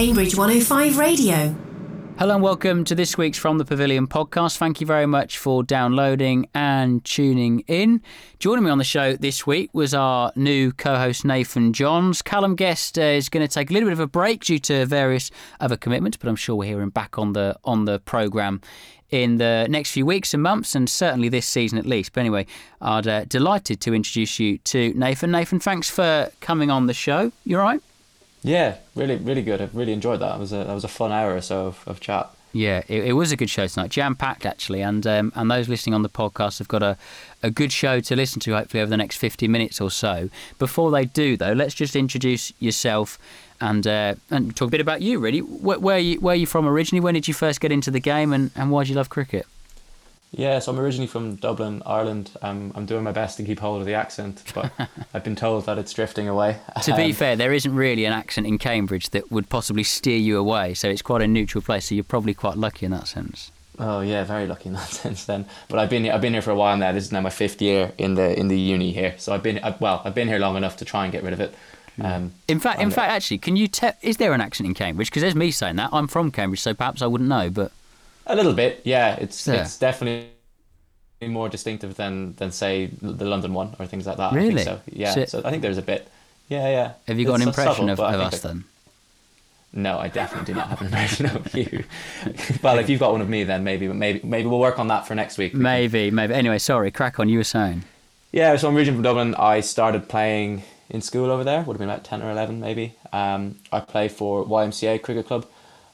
Cambridge 105 Radio. Hello and welcome to this week's From the Pavilion podcast. Thank you very much for downloading and tuning in. Joining me on the show this week was our new co host Nathan Johns. Callum Guest uh, is going to take a little bit of a break due to various other commitments, but I'm sure we'll hear him back on the on the programme in the next few weeks and months, and certainly this season at least. But anyway, I'd uh, delighted to introduce you to Nathan. Nathan, thanks for coming on the show. You all right? Yeah, really, really good. I really enjoyed that. It was a that was a fun hour or so of, of chat. Yeah, it, it, was a good show tonight, jam packed actually, and um, and those listening on the podcast have got a, a good show to listen to hopefully over the next fifty minutes or so. Before they do though, let's just introduce yourself and uh, and talk a bit about you really. Where, where you where are you from originally? When did you first get into the game, and, and why do you love cricket? Yeah, so I'm originally from Dublin, Ireland. Um, I'm doing my best to keep hold of the accent, but I've been told that it's drifting away. to be um, fair, there isn't really an accent in Cambridge that would possibly steer you away, so it's quite a neutral place. So you're probably quite lucky in that sense. Oh yeah, very lucky in that sense then. But I've been I've been here for a while now. This is now my fifth year in the in the uni here. So I've been well, I've been here long enough to try and get rid of it. Hmm. Um, in fact, in fact, actually, can you tell? Is there an accent in Cambridge? Because there's me saying that. I'm from Cambridge, so perhaps I wouldn't know. But a little bit, yeah. It's yeah. it's definitely more distinctive than than say the London one or things like that. Really? so. Yeah. So, so I think there's a bit. Yeah, yeah. Have you got it's an impression subtle, of, of us then? No, I definitely do not have an impression of you. well, if you've got one of me, then maybe, maybe, maybe we'll work on that for next week. Maybe, maybe. Anyway, sorry, crack on. You were saying. Yeah, so I'm originally from Dublin. I started playing in school over there. Would have been about ten or eleven, maybe. Um, I play for YMCA Cricket Club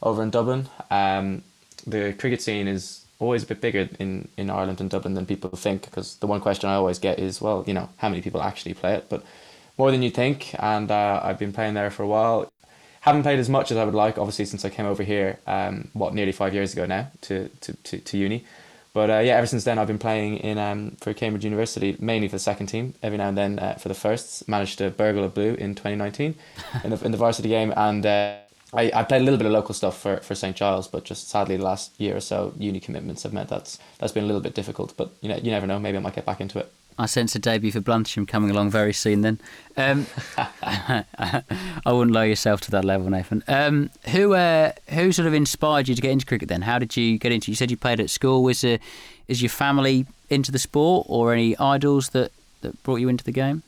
over in Dublin. Um, the cricket scene is always a bit bigger in, in Ireland and Dublin than people think because the one question I always get is, well, you know, how many people actually play it? But more than you think, and uh, I've been playing there for a while. Haven't played as much as I would like, obviously, since I came over here, um, what, nearly five years ago now to, to, to, to uni. But uh, yeah, ever since then, I've been playing in um, for Cambridge University, mainly for the second team. Every now and then uh, for the firsts. Managed to burgle a blue in 2019 in the, in the varsity game, and uh, I, I played a little bit of local stuff for, for St Giles, but just sadly the last year or so, uni commitments have meant that's that's been a little bit difficult. But you know, you never know. Maybe I might get back into it. I sense a debut for Bluntisham coming along very soon. Then, um, I wouldn't lower yourself to that level, Nathan. Um, who uh, who sort of inspired you to get into cricket? Then, how did you get into? You said you played at school. Was there, is your family into the sport, or any idols that, that brought you into the game?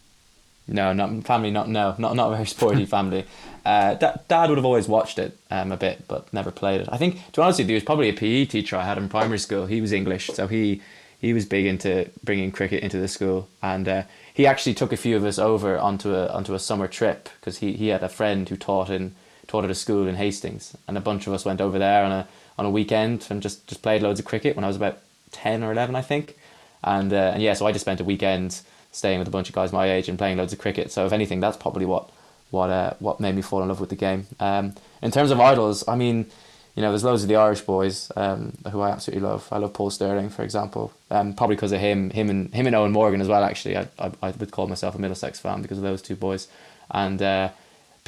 No, not family. Not no, not not a very sporty family. Uh, dad would have always watched it um, a bit, but never played it. I think, to be honest with you, was probably a PE teacher I had in primary school. He was English, so he he was big into bringing cricket into the school, and uh, he actually took a few of us over onto a onto a summer trip because he, he had a friend who taught in taught at a school in Hastings, and a bunch of us went over there on a on a weekend and just, just played loads of cricket when I was about ten or eleven, I think, and uh, and yeah, so I just spent a weekend staying with a bunch of guys my age and playing loads of cricket. So if anything, that's probably what what uh, what made me fall in love with the game. Um, in terms of idols, I mean, you know, there's loads of the Irish boys um, who I absolutely love. I love Paul Stirling, for example, um, probably because of him, him and him and Eoin Morgan as well. Actually, I, I, I would call myself a Middlesex fan because of those two boys, and. Uh,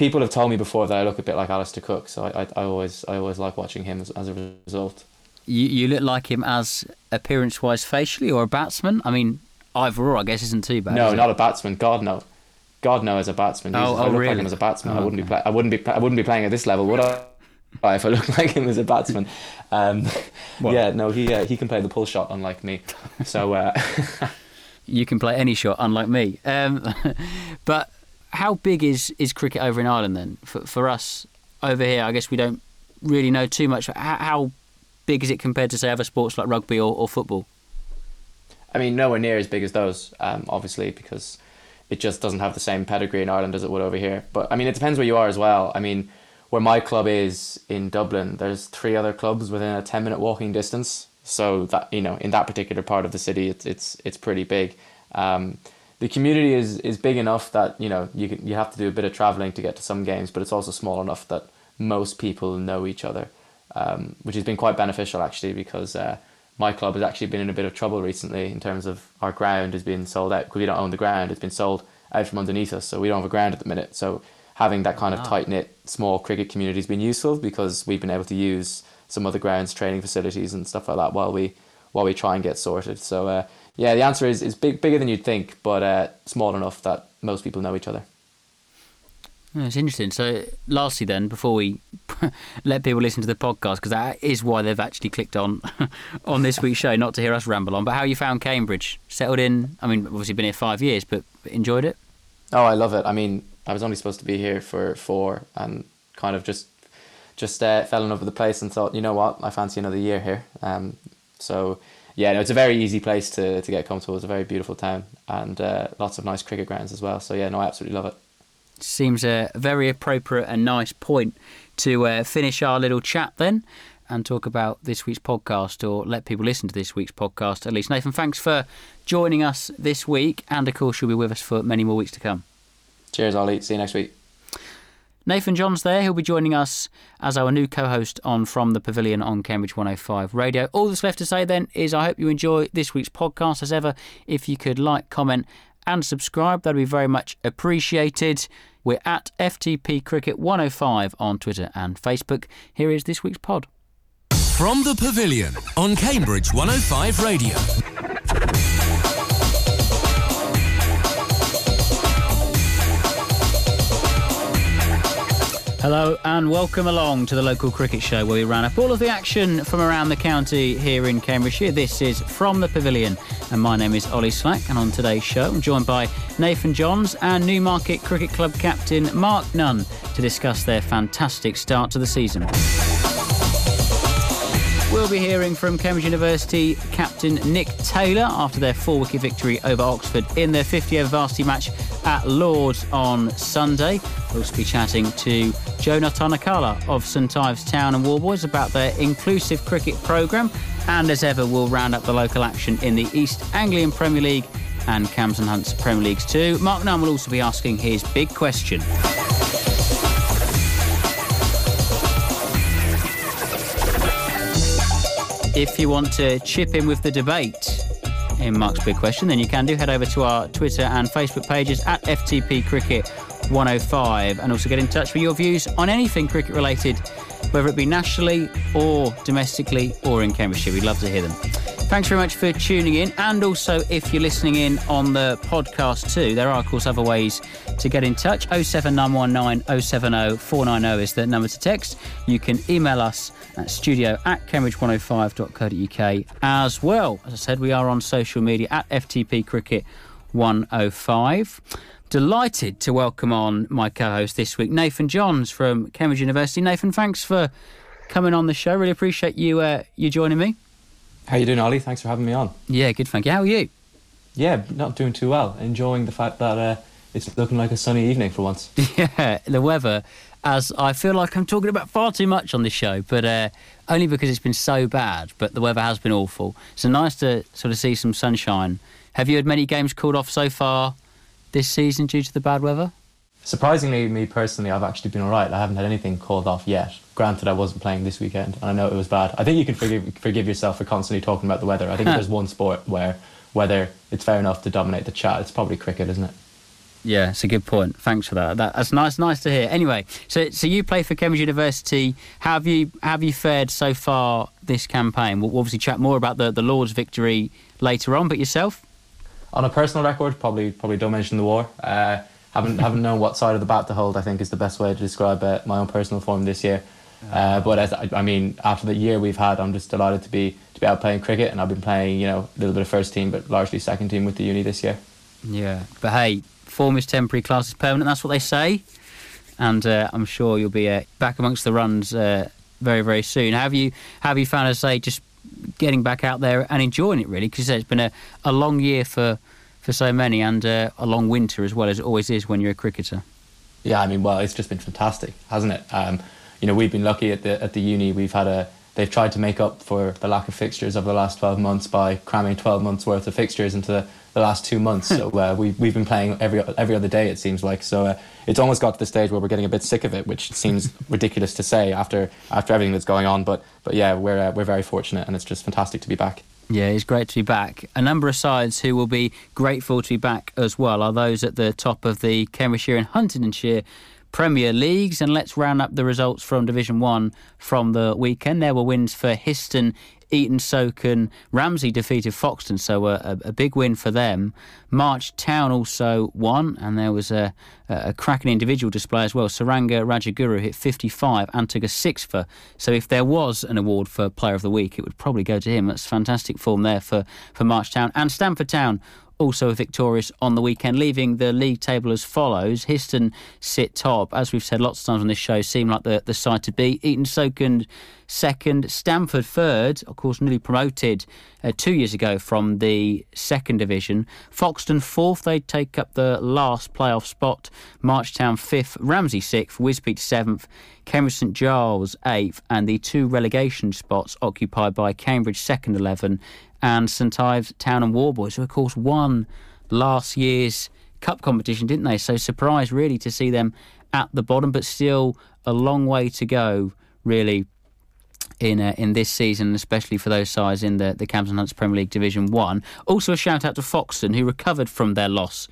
people have told me before that I look a bit like Alastair Cook, so I, I, I always I always like watching him as, as a result. You you look like him as appearance wise, facially, or a batsman. I mean, either or, I guess, isn't too bad. No, not it? a batsman. God no. God no, as a batsman. Oh, if I look really? like him as a batsman, oh, I wouldn't okay. be. Play, I wouldn't be. I wouldn't be playing at this level, would I? if I looked like him as a batsman, um, yeah, no, he uh, he can play the pull shot, unlike me. So uh, you can play any shot, unlike me. Um, but how big is is cricket over in Ireland then? For for us over here, I guess we don't really know too much. How, how big is it compared to say other sports like rugby or, or football? I mean, nowhere near as big as those, um, obviously, because it just doesn't have the same pedigree in Ireland as it would over here. But I mean, it depends where you are as well. I mean, where my club is in Dublin, there's three other clubs within a ten minute walking distance. So that you know, in that particular part of the city, it's it's it's pretty big. Um, the community is is big enough that you know you can, you have to do a bit of traveling to get to some games, but it's also small enough that most people know each other, um, which has been quite beneficial actually because. Uh, my club has actually been in a bit of trouble recently in terms of our ground has been sold out because we don't own the ground. It's been sold out from underneath us, so we don't have a ground at the minute. So having that kind of tight knit small cricket community has been useful because we've been able to use some other grounds, training facilities, and stuff like that while we while we try and get sorted. So uh, yeah, the answer is is big, bigger than you'd think, but uh, small enough that most people know each other. It's interesting. So, lastly, then, before we let people listen to the podcast because that is why they've actually clicked on on this week's show, not to hear us ramble on. But how you found Cambridge? Settled in? I mean, obviously been here five years, but enjoyed it? Oh, I love it. I mean, I was only supposed to be here for four, and kind of just just uh, fell in love with the place and thought, you know what, I fancy another year here. Um, so yeah, no, it's a very easy place to, to get comfortable. It's a very beautiful town and uh, lots of nice cricket grounds as well. So yeah, no, I absolutely love it. Seems a very appropriate and nice point to uh, finish our little chat then and talk about this week's podcast or let people listen to this week's podcast at least. Nathan, thanks for joining us this week and of course you'll be with us for many more weeks to come. Cheers, Ollie. See you next week. Nathan Johns there. He'll be joining us as our new co host on From the Pavilion on Cambridge 105 Radio. All that's left to say then is I hope you enjoy this week's podcast. As ever, if you could like, comment, and subscribe, that'd be very much appreciated. We're at FTP Cricket 105 on Twitter and Facebook. Here is this week's pod. From the Pavilion on Cambridge 105 Radio. Hello and welcome along to the local cricket show where we round up all of the action from around the county here in Cambridgeshire. This is From the Pavilion and my name is Ollie Slack and on today's show I'm joined by Nathan Johns and Newmarket Cricket Club captain Mark Nunn to discuss their fantastic start to the season. We'll be hearing from Cambridge University captain Nick Taylor after their four wicket victory over Oxford in their 50 over varsity match at Lords on Sunday. We'll also be chatting to Joe Tanakala of St Ives Town and Warboys about their inclusive cricket programme. And as ever, we'll round up the local action in the East Anglian Premier League and Cambs and Hunt's Premier Leagues too. Mark Nunn will also be asking his big question. If you want to chip in with the debate in Mark's big question, then you can do. Head over to our Twitter and Facebook pages at FTP Cricket 105 and also get in touch with your views on anything cricket related, whether it be nationally or domestically or in Cambridgeshire. We'd love to hear them. Thanks very much for tuning in. And also, if you're listening in on the podcast too, there are, of course, other ways to get in touch. 07919 070 490 is the number to text. You can email us at studio at cambridge105.co.uk as well. As I said, we are on social media at FTP Cricket 105. Delighted to welcome on my co host this week, Nathan Johns from Cambridge University. Nathan, thanks for coming on the show. Really appreciate you uh, you joining me. How you doing, Ollie? Thanks for having me on. Yeah, good, thank you. How are you? Yeah, not doing too well. Enjoying the fact that uh, it's looking like a sunny evening for once. Yeah, the weather, as I feel like I'm talking about far too much on this show, but uh, only because it's been so bad. But the weather has been awful. So nice to sort of see some sunshine. Have you had many games called off so far this season due to the bad weather? Surprisingly, me personally, I've actually been all right. I haven't had anything called off yet. Granted, I wasn't playing this weekend, and I know it was bad. I think you can forgive forgive yourself for constantly talking about the weather. I think if there's one sport where weather it's fair enough to dominate the chat, it's probably cricket, isn't it? Yeah, it's a good point. Thanks for that. that that's nice, nice to hear. Anyway, so so you play for Cambridge University. How have you how have you fared so far this campaign? We'll obviously chat more about the the Lord's victory later on. But yourself? On a personal record, probably probably don't mention the war. Uh, haven't haven't known what side of the bat to hold. I think is the best way to describe uh, my own personal form this year. Uh, but as, I mean, after the year we've had, I'm just delighted to be to be out playing cricket, and I've been playing, you know, a little bit of first team, but largely second team with the uni this year. Yeah, but hey, form is temporary, class is permanent. That's what they say, and uh, I'm sure you'll be uh, back amongst the runs uh, very very soon. Have you have you found, as I say, just getting back out there and enjoying it really? Because it's been a, a long year for for so many, and uh, a long winter as well as it always is when you're a cricketer. Yeah, I mean, well, it's just been fantastic, hasn't it? Um, you know, we've been lucky at the at the uni. We've had a they've tried to make up for the lack of fixtures over the last 12 months by cramming 12 months worth of fixtures into the, the last two months. so uh, we, we've been playing every every other day, it seems like. So uh, it's almost got to the stage where we're getting a bit sick of it, which seems ridiculous to say after after everything that's going on. But but yeah, we're uh, we're very fortunate, and it's just fantastic to be back. Yeah, it's great to be back. A number of sides who will be grateful to be back as well are those at the top of the Cambridgeshire and Huntingdonshire Premier Leagues. And let's round up the results from Division 1 from the weekend. There were wins for Histon Eaton Socon. Ramsey defeated Foxton, so a, a, big win for them. March Town also won, and there was a, a cracking individual display as well. Saranga Rajaguru hit 55 and took a sixfer. So if there was an award for Player of the Week, it would probably go to him. That's fantastic form there for, for March Town. And Stamford Town also victorious on the weekend, leaving the league table as follows. Histon sit top. As we've said lots of times on this show, seem like the, the side to beat. Eaton Socon second, Stamford third, of course, newly promoted uh, two years ago from the second division. Foxton fourth, they take up the last playoff spot. Marchtown fifth, Ramsey sixth, Wisbech seventh, Cambridge St Giles eighth, and the two relegation spots occupied by Cambridge second 11 and St Ives Town and Warboys, who of course won last year's cup competition, didn't they? So surprised really to see them at the bottom, but still a long way to go, really. In, uh, in this season, especially for those sides in the, the Cambs and Hunts Premier League Division 1. Also, a shout out to Foxton, who recovered from their loss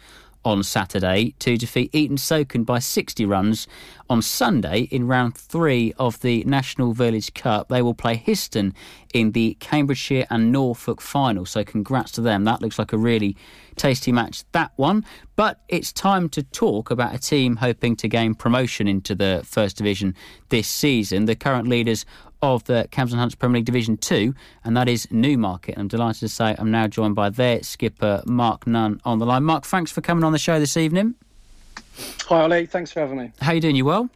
on Saturday to defeat Eaton Socon by 60 runs. On Sunday, in round three of the National Village Cup, they will play Histon in the Cambridgeshire and Norfolk final. So, congrats to them. That looks like a really tasty match, that one. But it's time to talk about a team hoping to gain promotion into the First Division this season. The current leaders of the Cambs and Hunts Premier League Division 2, and that is Newmarket. I'm delighted to say I'm now joined by their skipper, Mark Nunn, on the line. Mark, thanks for coming on the show this evening. Hi, Ollie. Thanks for having me. How you doing? You well?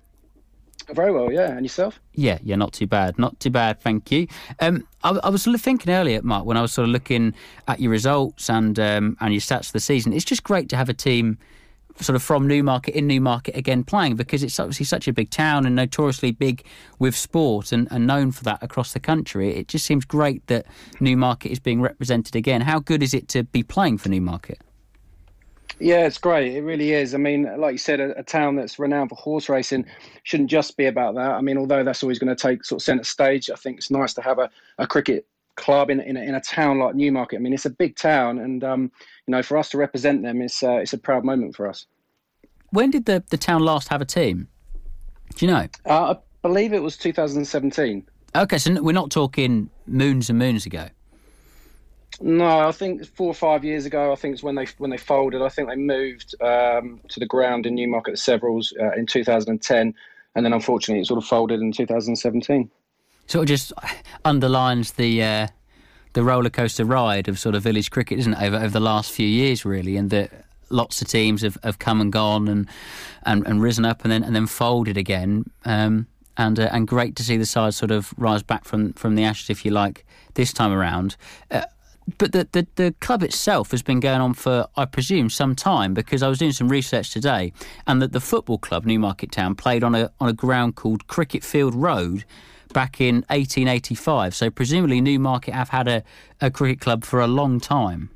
Very well, yeah. And yourself? Yeah, yeah, not too bad. Not too bad, thank you. Um, I, I, was sort of thinking earlier, Mark, when I was sort of looking at your results and um, and your stats for the season, it's just great to have a team sort of from Newmarket in Newmarket again playing because it's obviously such a big town and notoriously big with sport and, and known for that across the country. It just seems great that Newmarket is being represented again. How good is it to be playing for Newmarket? Yeah, it's great. It really is. I mean, like you said, a, a, town that's renowned for horse racing shouldn't just be about that. I mean, although that's always going to take sort of centre stage, I think it's nice to have a, a cricket club in in a, in a town like Newmarket. I mean, it's a big town, and um, you know, for us to represent them, it's uh, it's a proud moment for us. When did the the town last have a team? Do you know? Uh, I believe it was 2017. Okay, so we're not talking moons and moons ago. No, I think four or five years ago. I think it's when they when they folded. I think they moved um, to the ground in Newmarket Severals uh, in 2010, and then unfortunately it sort of folded in 2017 sort of just underlines the uh, the roller coaster ride of sort of village cricket, isn't it, over, over the last few years, really, and that lots of teams have, have come and gone and, and and risen up and then and then folded again. Um, and uh, and great to see the side sort of rise back from, from the ashes, if you like, this time around. Uh, but the, the, the club itself has been going on for, I presume, some time because I was doing some research today, and that the football club Newmarket Town played on a on a ground called Cricket Field Road, back in 1885. So presumably Newmarket have had a, a cricket club for a long time.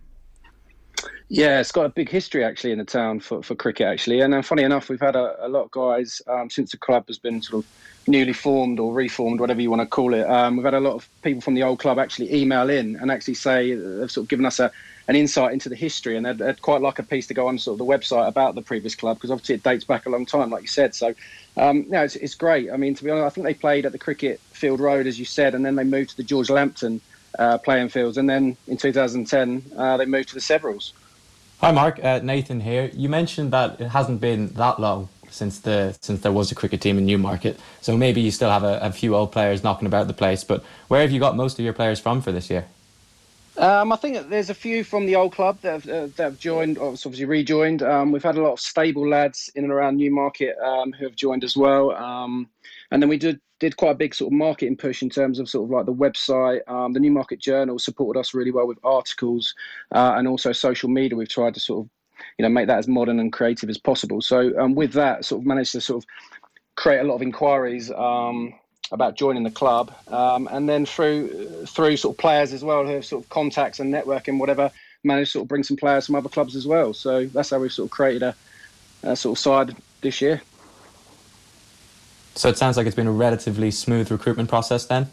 Yeah, it's got a big history actually in the town for, for cricket actually, and uh, funny enough, we've had a, a lot of guys um, since the club has been sort of newly formed or reformed, whatever you want to call it. Um, we've had a lot of people from the old club actually email in and actually say they've sort of given us a, an insight into the history, and they'd, they'd, quite like a piece to go on sort of the website about the previous club because obviously it dates back a long time, like you said. So, um, yeah, it's, it's great. I mean, to be honest, I think they played at the Cricket Field Road, as you said, and then they moved to the George Lambton uh, playing fields, and then in 2010 uh, they moved to the Severals. Hi, Mark. Uh, Nathan here. You mentioned that it hasn't been that long since the since there was a cricket team in Newmarket. So maybe you still have a, a few old players knocking about the place. But where have you got most of your players from for this year? Um, I think there's a few from the old club that have, uh, that have joined, obviously rejoined. Um, we've had a lot of stable lads in and around Newmarket um, who have joined as well. Um, and then we did did quite a big sort of marketing push in terms of sort of like the website. Um, the Newmarket Journal supported us really well with articles uh, and also social media. We've tried to sort of you know make that as modern and creative as possible. So um, with that, sort of managed to sort of create a lot of inquiries um, about joining the club, um, and then through through sort of players as well who have sort of contacts and networking, whatever, managed to sort of bring some players from other clubs as well. So that's how we've sort of created a, a sort of side this year. So it sounds like it's been a relatively smooth recruitment process then.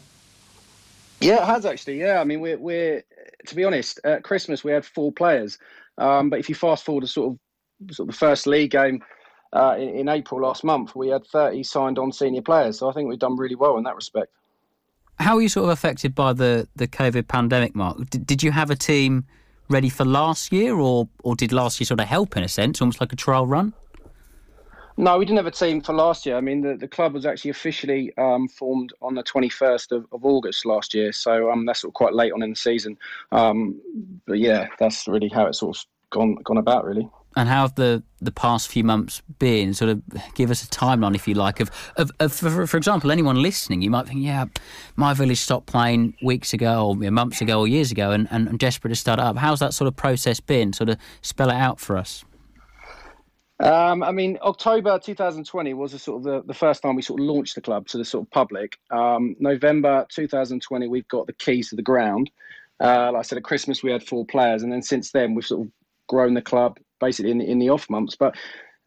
Yeah, it has actually. Yeah, I mean, we're we're to be honest, at Christmas we had four players, um, but if you fast forward to sort of sort of the first league game uh, in, in April last month, we had 30 signed on senior players. So I think we've done really well in that respect. How are you sort of affected by the, the COVID pandemic, Mark? D- did you have a team ready for last year, or, or did last year sort of help in a sense, almost like a trial run? No, we didn't have a team for last year. I mean, the, the club was actually officially um, formed on the 21st of, of August last year. So um, that's sort of quite late on in the season. Um, but yeah, that's really how it's sort of gone, gone about, really. And how have the, the past few months been? Sort of give us a timeline, if you like, of, of, of for, for, example, anyone listening, you might think, yeah, my village stopped playing weeks ago or months ago or years ago and, and I'm desperate to start up. How's that sort of process been? Sort of spell it out for us. Um, I mean, October 2020 was a sort of the, the first time we sort of launched the club to the sort of public. Um, November 2020, we've got the keys to the ground. Uh, like I said, at Christmas we had four players, and then since then we've sort of grown the club basically in the, in the off months. But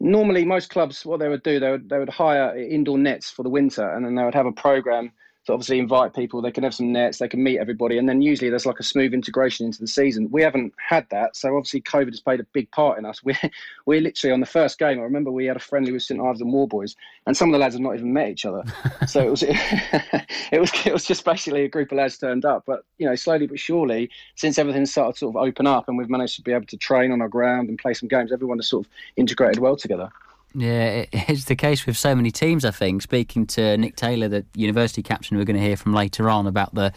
normally, most clubs, what they would do, they would they would hire indoor nets for the winter, and then they would have a program to obviously invite people. They can have some nets, they can meet everybody, and then usually there's like a smooth integration into the season. We haven't had that, so obviously COVID has played a big part in us. We're we're literally on the first game. I remember we had a friendly with St Ives and Warboys, and some of the lads have not even met each other. so it was it was it was just basically a group of lads turned up. But you know, slowly but surely, since everything started to sort of open up, and we've managed to be able to train on our ground and play some games, everyone has sort of integrated well together. Yeah, it's the case with so many teams. I think speaking to Nick Taylor, the university captain, we're going to hear from later on about the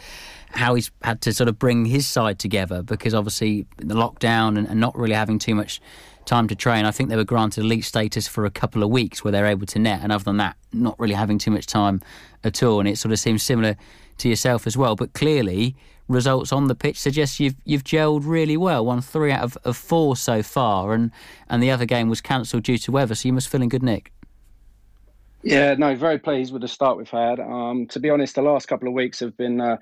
how he's had to sort of bring his side together because obviously the lockdown and, and not really having too much time to train. I think they were granted elite status for a couple of weeks where they're able to net, and other than that, not really having too much time at all. And it sort of seems similar to yourself as well. But clearly, results on the pitch suggest you've you've gelled really well. Won three out of, of four so far, and and the other game was cancelled due to weather. So you must feel in good nick. Yeah, no, very pleased with the start we've had. Um, to be honest, the last couple of weeks have been uh,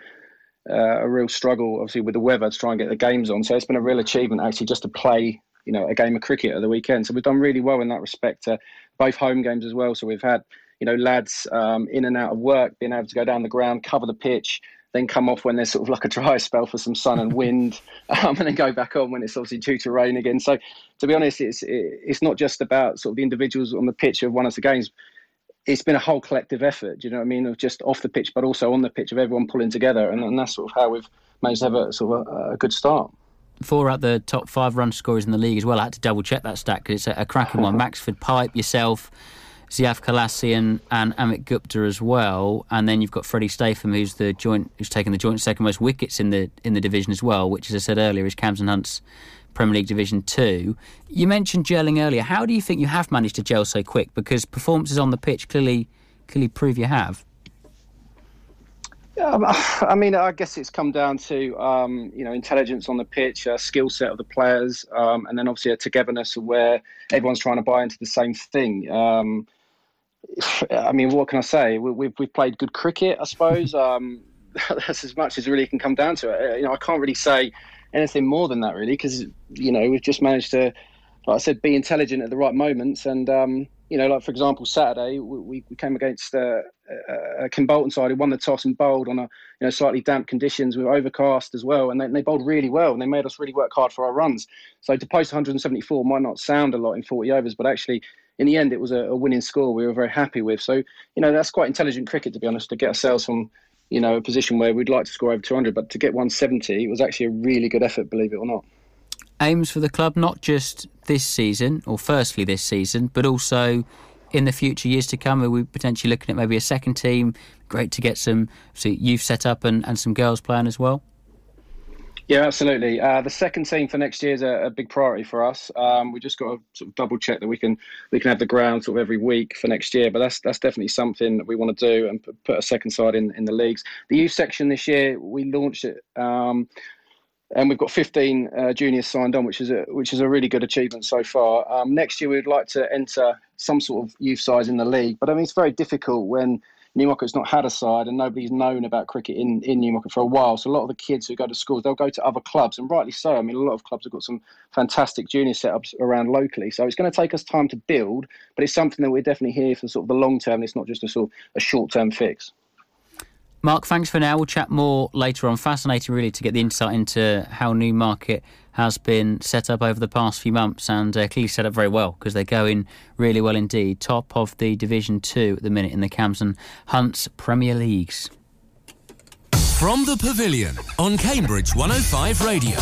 uh, a real struggle, obviously with the weather to try and get the games on. So it's been a real achievement actually just to play, you know, a game of cricket at the weekend. So we've done really well in that respect. Uh, both home games as well. So we've had, you know, lads um, in and out of work being able to go down the ground, cover the pitch then come off when there's sort of like a dry spell for some sun and wind, um, and then go back on when it's obviously due to rain again. So, to be honest, it's it's not just about sort of the individuals on the pitch of one of the games. It's been a whole collective effort. You know what I mean? Of just off the pitch, but also on the pitch of everyone pulling together, and, and that's sort of how we've managed to have a sort of a, a good start four out the top five run scorers in the league as well. I had to double check that stat because it's a, a cracking one. Maxford Pipe, yourself, Ziaf Kalasi and, Amit Gupta as well, and then you've got Freddie Statham, who's the joint, who's taken the joint second most wickets in the in the division as well, which, as I said earlier, is Cambs and Hunt's Premier League Division Two. You mentioned gelling earlier. How do you think you have managed to gel so quick? Because performances on the pitch clearly clearly prove you have. Yeah, I mean, I guess it's come down to um, you know intelligence on the pitch, uh, skill set of the players, um, and then obviously a togetherness of where everyone's trying to buy into the same thing. Um, I mean, what can I say? We, we've we've played good cricket, I suppose. Um, that's as much as really can come down to it. You know, I can't really say anything more than that, really, because you know we've just managed to, like I said, be intelligent at the right moments. And um, you know, like for example, Saturday we, we came against uh, uh, Kimbolton side who won the toss and bowled on a you know slightly damp conditions with overcast as well, and they, they bowled really well and they made us really work hard for our runs. So to post 174 might not sound a lot in 40 overs, but actually in the end, it was a, a, winning score we were very happy with. So, you know, that's quite intelligent cricket, to be honest, to get ourselves from, you know, a position where we'd like to score over 200, but to get 170 was actually a really good effort, believe it or not. Aims for the club, not just this season, or firstly this season, but also in the future years to come? Are we potentially looking at maybe a second team? Great to get some so youth set up and, and some girls playing as well. Yeah, absolutely. Uh, the second team for next year is a, a big priority for us. Um, we just got to sort of double check that we can we can have the ground sort of every week for next year. But that's that's definitely something that we want to do and put a second side in in the leagues. The youth section this year we launched it. Um, and we've got 15 uh, juniors signed on, which is a which is a really good achievement so far. Um, next year, we'd like to enter some sort of youth size in the league, but I mean it's very difficult when Newmarket's not had a side and nobody's known about cricket in, in Newmarket for a while. So a lot of the kids who go to schools, they'll go to other clubs, and rightly so. I mean, a lot of clubs have got some fantastic junior setups around locally. So it's going to take us time to build, but it's something that we're definitely here for sort of the long term. It's not just a sort of a short term fix. Mark, thanks for now. We'll chat more later on. Fascinating, really, to get the insight into how Newmarket has been set up over the past few months and uh, clearly set up very well because they're going really well indeed. Top of the Division 2 at the minute in the Cambs and Hunts Premier Leagues. From the Pavilion on Cambridge 105 Radio.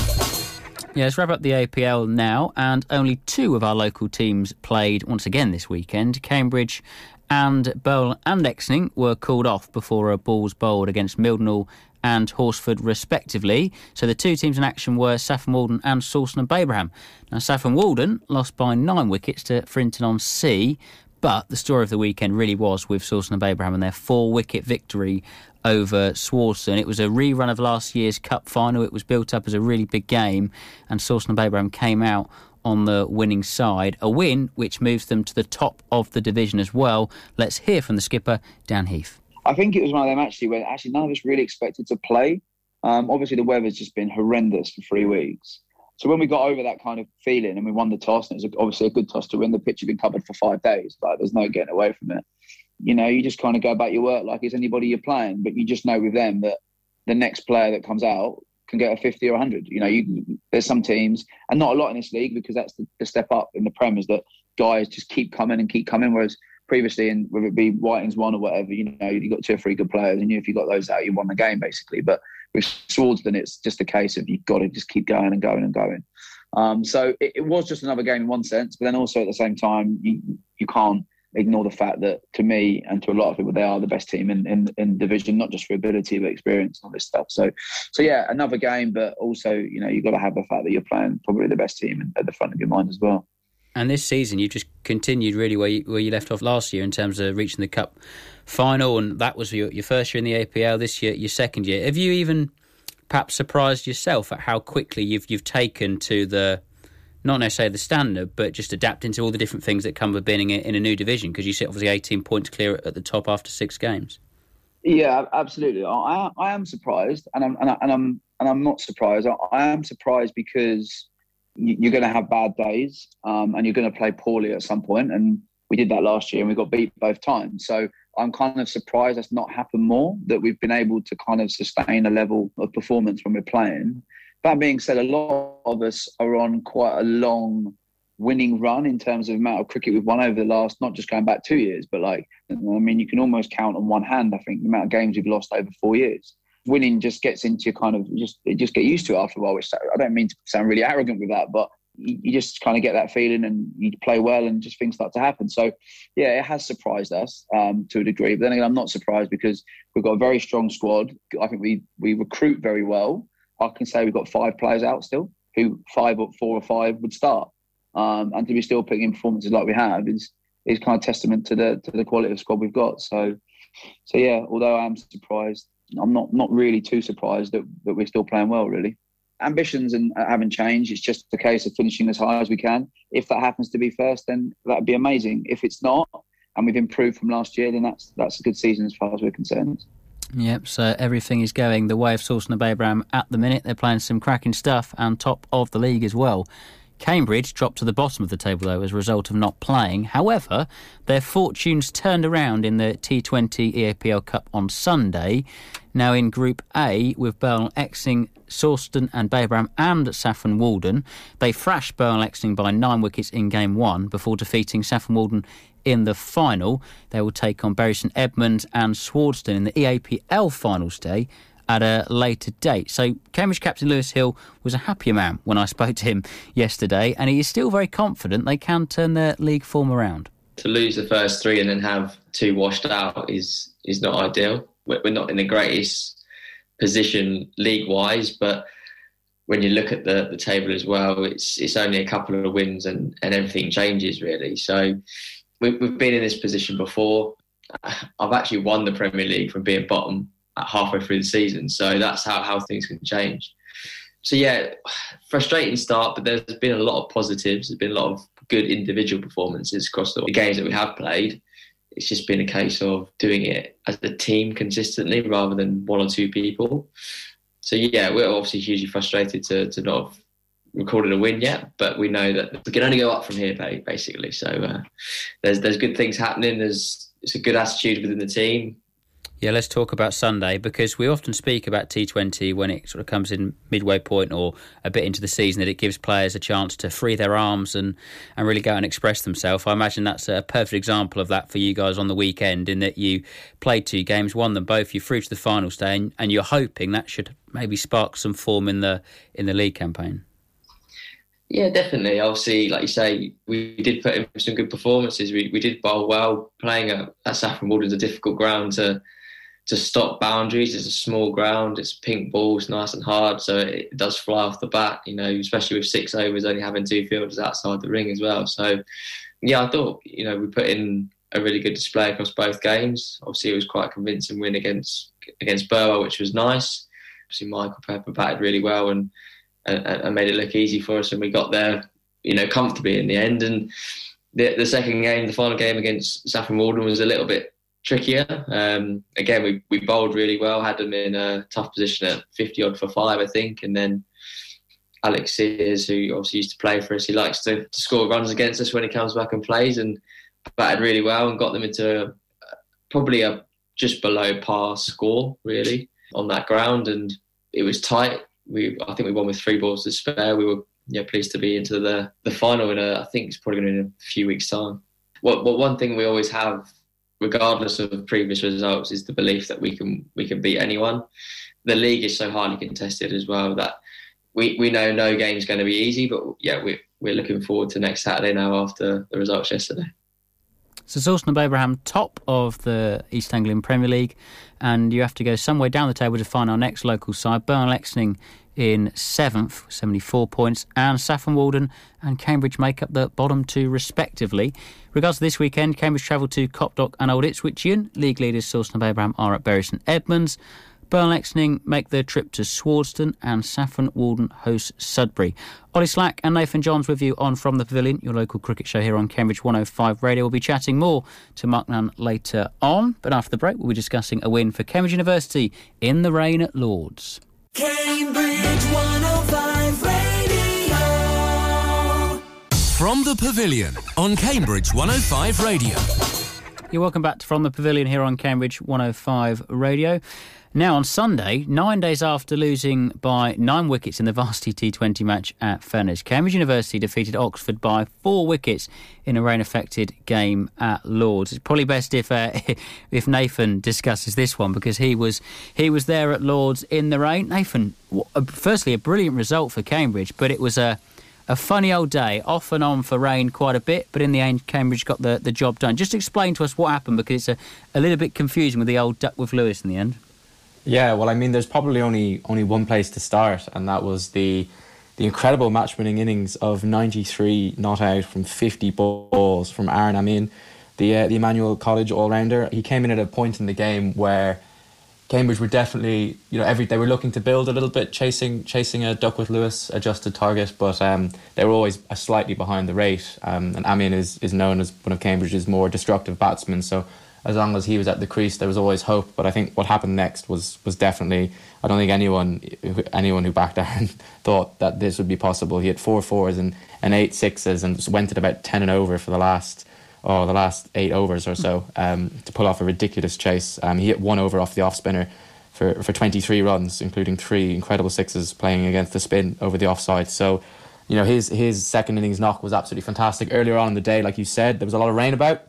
Yeah, let's wrap up the APL now. And only two of our local teams played once again this weekend. Cambridge and Burwell and Exning were called off before a balls bowled against Mildenhall and Horsford, respectively. So the two teams in action were Saffron Walden and Sawston and Babraham. Now, Saffron Walden lost by nine wickets to Frinton on Sea, but the story of the weekend really was with Sawston and Babraham and their four wicket victory over Swardeston. It was a rerun of last year's cup final. It was built up as a really big game, and Sawston and Babraham came out on the winning side. A win which moves them to the top of the division as well. Let's hear from the skipper, Dan Heath. I think it was one of them actually where actually none of us really expected to play. Um, obviously, the weather's just been horrendous for three weeks. So when we got over that kind of feeling and we won the toss, and it was obviously a good toss to win, the pitch had been covered for five days. Like there's no getting away from it. You know, you just kind of go about your work like it's anybody you're playing, but you just know with them that the next player that comes out can get a 50 or 100. You know, you, there's some teams, and not a lot in this league because that's the, the step up in the Prem is that guys just keep coming and keep coming. Whereas previously, and whether it be Whiting's one or whatever, you know, you got two or three good players, and you, if you got those out, you won the game basically. But with Swardeston, it's just a case of you've got to just keep going and going and going. Um, so it, it, was just another game in one sense, but then also at the same time, you, you can't ignore the fact that to me and to a lot of people, they are the best team in, in, in division, not just for ability, but experience and all this stuff. So, so yeah, another game, but also, you know, you've got to have the fact that you're playing probably the best team at the front of your mind as well. And this season, you've just continued really where you, where you left off last year in terms of reaching the cup final, and that was your, your first year in the APL. This year, your second year. Have you even perhaps surprised yourself at how quickly you've you've taken to the not necessarily the standard, but just adapting to all the different things that come with being in a new division? Because you sit obviously 18 points clear at the top after six games. Yeah, absolutely. I, I am surprised, and I'm and, I, am and I'm not surprised. I, I am surprised because you're going to have bad days, um, and you're going to play poorly at some point. And we did that last year, and we got beat both times. So I'm kind of surprised that's not happened more. That we've been able to kind of sustain a level of performance when we're playing. That being said, a lot of us are on quite a long winning run in terms of amount of cricket we've won over the last, not just going back two years, but like, I mean, you can almost count on one hand, I think, the amount of games we've lost over four years. Winning just gets into kind of just, just get used to it after a while, which I don't mean to sound really arrogant with that, but you just kind of get that feeling and you play well and just things start to happen. So, yeah, it has surprised us um, to a degree. But then again, I'm not surprised because we've got a very strong squad. I think we, we recruit very well. I can say we've got five players out still who five or four or five would start. Um, and to be still putting in performances like we have is is kind of testament to the to the quality of squad we've got. So so yeah, although I am surprised, I'm not not really too surprised that, that we're still playing well really. Ambitions and uh, haven't changed. It's just a case of finishing as high as we can. If that happens to be first, then that'd be amazing. If it's not, and we've improved from last year, then that's that's a good season as far as we're concerned. Yep, so everything is going the way of Sawston and Babraham at the minute. They're playing some cracking stuff and top of the league as well. Cambridge dropped to the bottom of the table, though, as a result of not playing. However, their fortunes turned around in the T20 EAPL Cup on Sunday. Now, in Group A, with Burwell Exning, Sawston and Babraham and Saffron Walden, they thrashed Burwell Exning by nine wickets in Game 1 before defeating Saffron Walden in the final. They will take on Bury St Edmunds and Swardeston in the EAPL finals day at a later date. So, Cambridge captain Lewis Hill was a happier man when I spoke to him yesterday, and he is still very confident they can turn their league form around. To lose the first three and then have two washed out is is not ideal. We're not in the greatest position league wise, but when you look at the, the table as well, it's it's only a couple of wins and, and everything changes really. So we've, we've been in this position before. I've actually won the Premier League from being bottom halfway through the season. So that's how, how things can change. So yeah, frustrating start, but there's been a lot of positives. There's been a lot of good individual performances across the games that we have played. It's just been a case of doing it as a team consistently rather than one or two people. So yeah, we're obviously hugely frustrated to, to not have recorded a win yet, but we know that we can only go up from here, basically. So uh, there's there's good things happening. There's it's a good attitude within the team Yeah, let's talk about Sunday because we often speak about T20 when it sort of comes in midway point or a bit into the season that it gives players a chance to free their arms and, and really go and express themselves. I imagine that's a perfect example of that for you guys on the weekend in that you played two games, won them both, you're through to the final stage, and, and you're hoping that should maybe spark some form in the in the league campaign. Yeah, definitely. Obviously, like you say, we did put in some good performances. We we did bowl well. Playing at, at Saffron Walden's a difficult ground to to stop boundaries. It's a small ground. It's pink balls, nice and hard, so it does fly off the bat. You know, especially with six overs, only having two fielders outside the ring as well. So, yeah, I thought you know we put in a really good display across both games. Obviously, it was quite a convincing win against against Burwell, which was nice. Obviously, Michael Pepper batted really well and, and, and made it look easy for us, and we got there, you know, comfortably in the end. And the, the second game, the final game against Saffron Walden, was a little bit trickier. Um, again, we, we bowled really well, had them in a tough position at 50 odd for five, I think. And then Alex Sears, who obviously used to play for us, he likes to, to score runs against us when he comes back and plays and batted really well and got them into probably a just below par score, really, on that ground. And it was tight. We, I think we won with three balls to spare. We were yeah, pleased to be into the, the final in a, I think it's probably going to be in a few weeks' time. What, what one thing we always have regardless of previous results, is the belief that we can we can beat anyone. The league is so highly contested as well that we, we know no game's going to be easy, but yeah, we, we're looking forward to next Saturday now after the results yesterday. So Sawston and Babraham, top of the East Anglian Premier League, and you have to go some way down the table to find our next local side, Burwell Exning in seventh, 74 points, and Saffron Walden and Cambridge make up the bottom two respectively. Regards to this weekend, Cambridge travel to Copdock and Old Ipswichian. League leaders Sawston and Babraham are at Bury St Edmunds. Burwell Exning make their trip to Swardeston and Saffron Walden host Sudbury. Ollie Slack and Nathan Johns with you on From the Pavilion, your local cricket show here on Cambridge 105 Radio. We'll be chatting more to Mark Nunn later on, but after the break, we'll be discussing a win for Cambridge University in the rain at Lords. Cambridge 105 Radio. From the Pavilion on Cambridge 105 Radio. You're welcome back to From the Pavilion here on Cambridge 105 Radio. Now, on Sunday, nine days after losing by nine wickets in the varsity T20 match at Fenner's, Cambridge University defeated Oxford by four wickets in a rain-affected game at Lords. It's probably best if uh, if Nathan discusses this one because he was he was there at Lords in the rain. Nathan, uh, firstly, a brilliant result for Cambridge, but it was a a funny old day, off and on for rain quite a bit, but in the end, Cambridge got the, the job done. Just explain to us what happened because it's a, a little bit confusing with the old Duckworth Lewis in the end. Yeah, well, I mean, there's probably only only one place to start, and that was the the incredible match-winning innings of 93 not out from 50 balls from Aaron Amin, the uh, the Emmanuel College all-rounder. He came in at a point in the game where Cambridge were definitely, you know, every they were looking to build a little bit, chasing chasing a Duckworth Lewis adjusted target, but um, they were always slightly behind the rate. Um, and Amin is is known as one of Cambridge's more destructive batsmen, so as long as he was at the crease, there was always hope. But I think what happened next was was definitely. I don't think anyone anyone who backed Aaron thought that this would be possible. He had four fours and, and eight sixes and just went at about ten and over for the last oh the last eight overs or so um, to pull off a ridiculous chase. Um, he hit one over off the off spinner for for 23 runs, including three incredible sixes playing against the spin over the offside. So. You know his his second innings knock was absolutely fantastic. Earlier on in the day, like you said, there was a lot of rain about.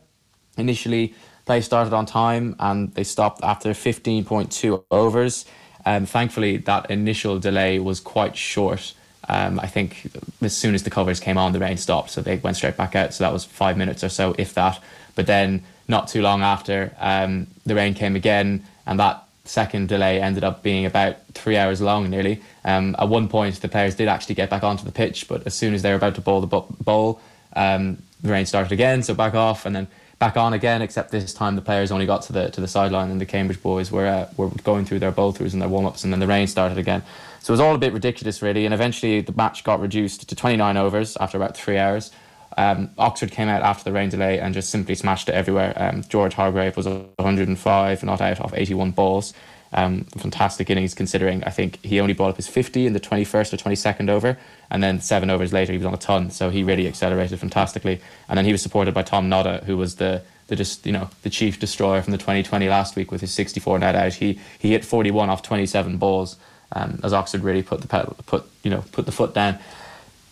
Initially, Play started on time and they stopped after 15.2 overs. Um, thankfully, that initial delay was quite short. Um, I think as soon as the covers came on, the rain stopped, so they went straight back out. So that was five minutes or so, if that. But then, not too long after, um, the rain came again, and that second delay ended up being about three hours long, nearly. Um, at one point, the players did actually get back onto the pitch, but as soon as they were about to bowl the bowl, um, the rain started again, so back off, and then back on again, except this time the players only got to the to the sideline and the Cambridge boys were uh, were going through their bowl throughs and their warm ups, and then the rain started again. So it was all a bit ridiculous, really. And eventually the match got reduced to 29 overs after about three hours. Um, Oxford came out after the rain delay and just simply smashed it everywhere. Um, George Hargrave was 105 not out off 81 balls. Um, fantastic innings considering I think he only brought up his 50 in the 21st or 22nd over, and then seven overs later he was on a ton. So he really accelerated fantastically. And then he was supported by Tom Nodda, who was the the just you know the chief destroyer from the 2020 last week with his 64 net out. He he hit 41 off 27 balls. Um, as Oxford really put the pedal, put you know put the foot down.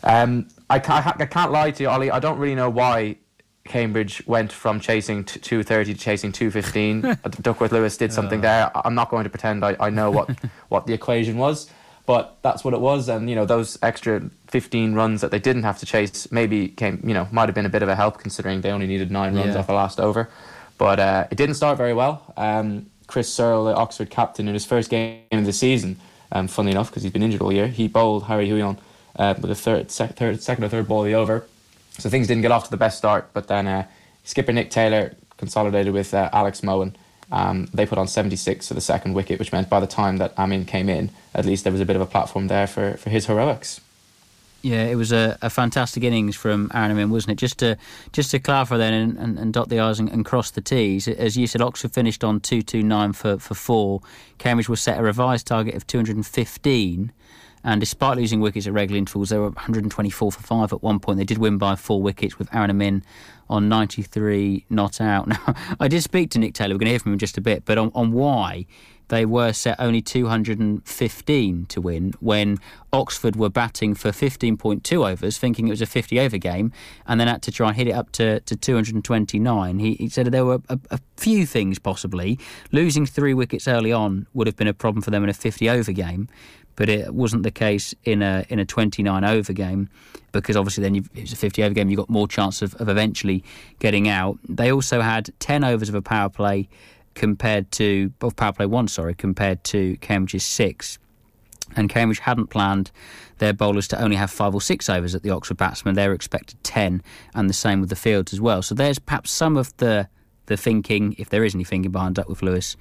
Um, I can't I can't lie to you, Ollie. I don't really know why Cambridge went from chasing 230 to chasing 215. Duckworth Lewis did something there. I'm not going to pretend I, I know what, what the equation was, but that's what it was. And, you know, those extra 15 runs that they didn't have to chase maybe came, you know, might have been a bit of a help considering they only needed nine runs Yeah. off the last over. But uh, it didn't start very well. Um, Chris Searle, the Oxford captain, in his first game of the season, um, funnily enough, because he's been injured all year, he bowled Harry Huyon uh, with a third, sec- third, second or third ball of the over. So things didn't get off to the best start, but then uh, skipper Nick Taylor consolidated with uh, Alex Moen. Um, they put on 76 for the second wicket, which meant by the time that Amin came in, at least there was a bit of a platform there for, for his heroics. Yeah, it was a, a fantastic innings from Aaron Amin, wasn't it? Just to just to clarify then and, and, and dot the i's and, and cross the t's. As you said, Oxford finished on two two nine for for four. Cambridge was set a revised target of two hundred and despite losing wickets at regular intervals, they were 124 for five at one point. They did win by four wickets with Aaron Amin on 93 not out. Now, I did speak to Nick Taylor. We're going to hear from him in just a bit, but on, on why they were set only 215 to win when Oxford were batting for 15.2 overs, thinking it was a 50 over game, and then had to try and hit it up to, to 229. He, he said there were a, a few things possibly. Losing three wickets early on would have been a problem for them in a 50 over game. But it wasn't the case in a in a 29 over game, because obviously then you've, it was a 50 over game. You've got more chance of, of eventually getting out. They also had 10 overs of a power play compared to of power play one, sorry, compared to Cambridge's six. And Cambridge hadn't planned their bowlers to only have five or six overs at the Oxford batsmen. They were expected ten, and the same with the fields as well. So there's perhaps some of the the thinking, if there is any thinking behind Duckworth Lewis,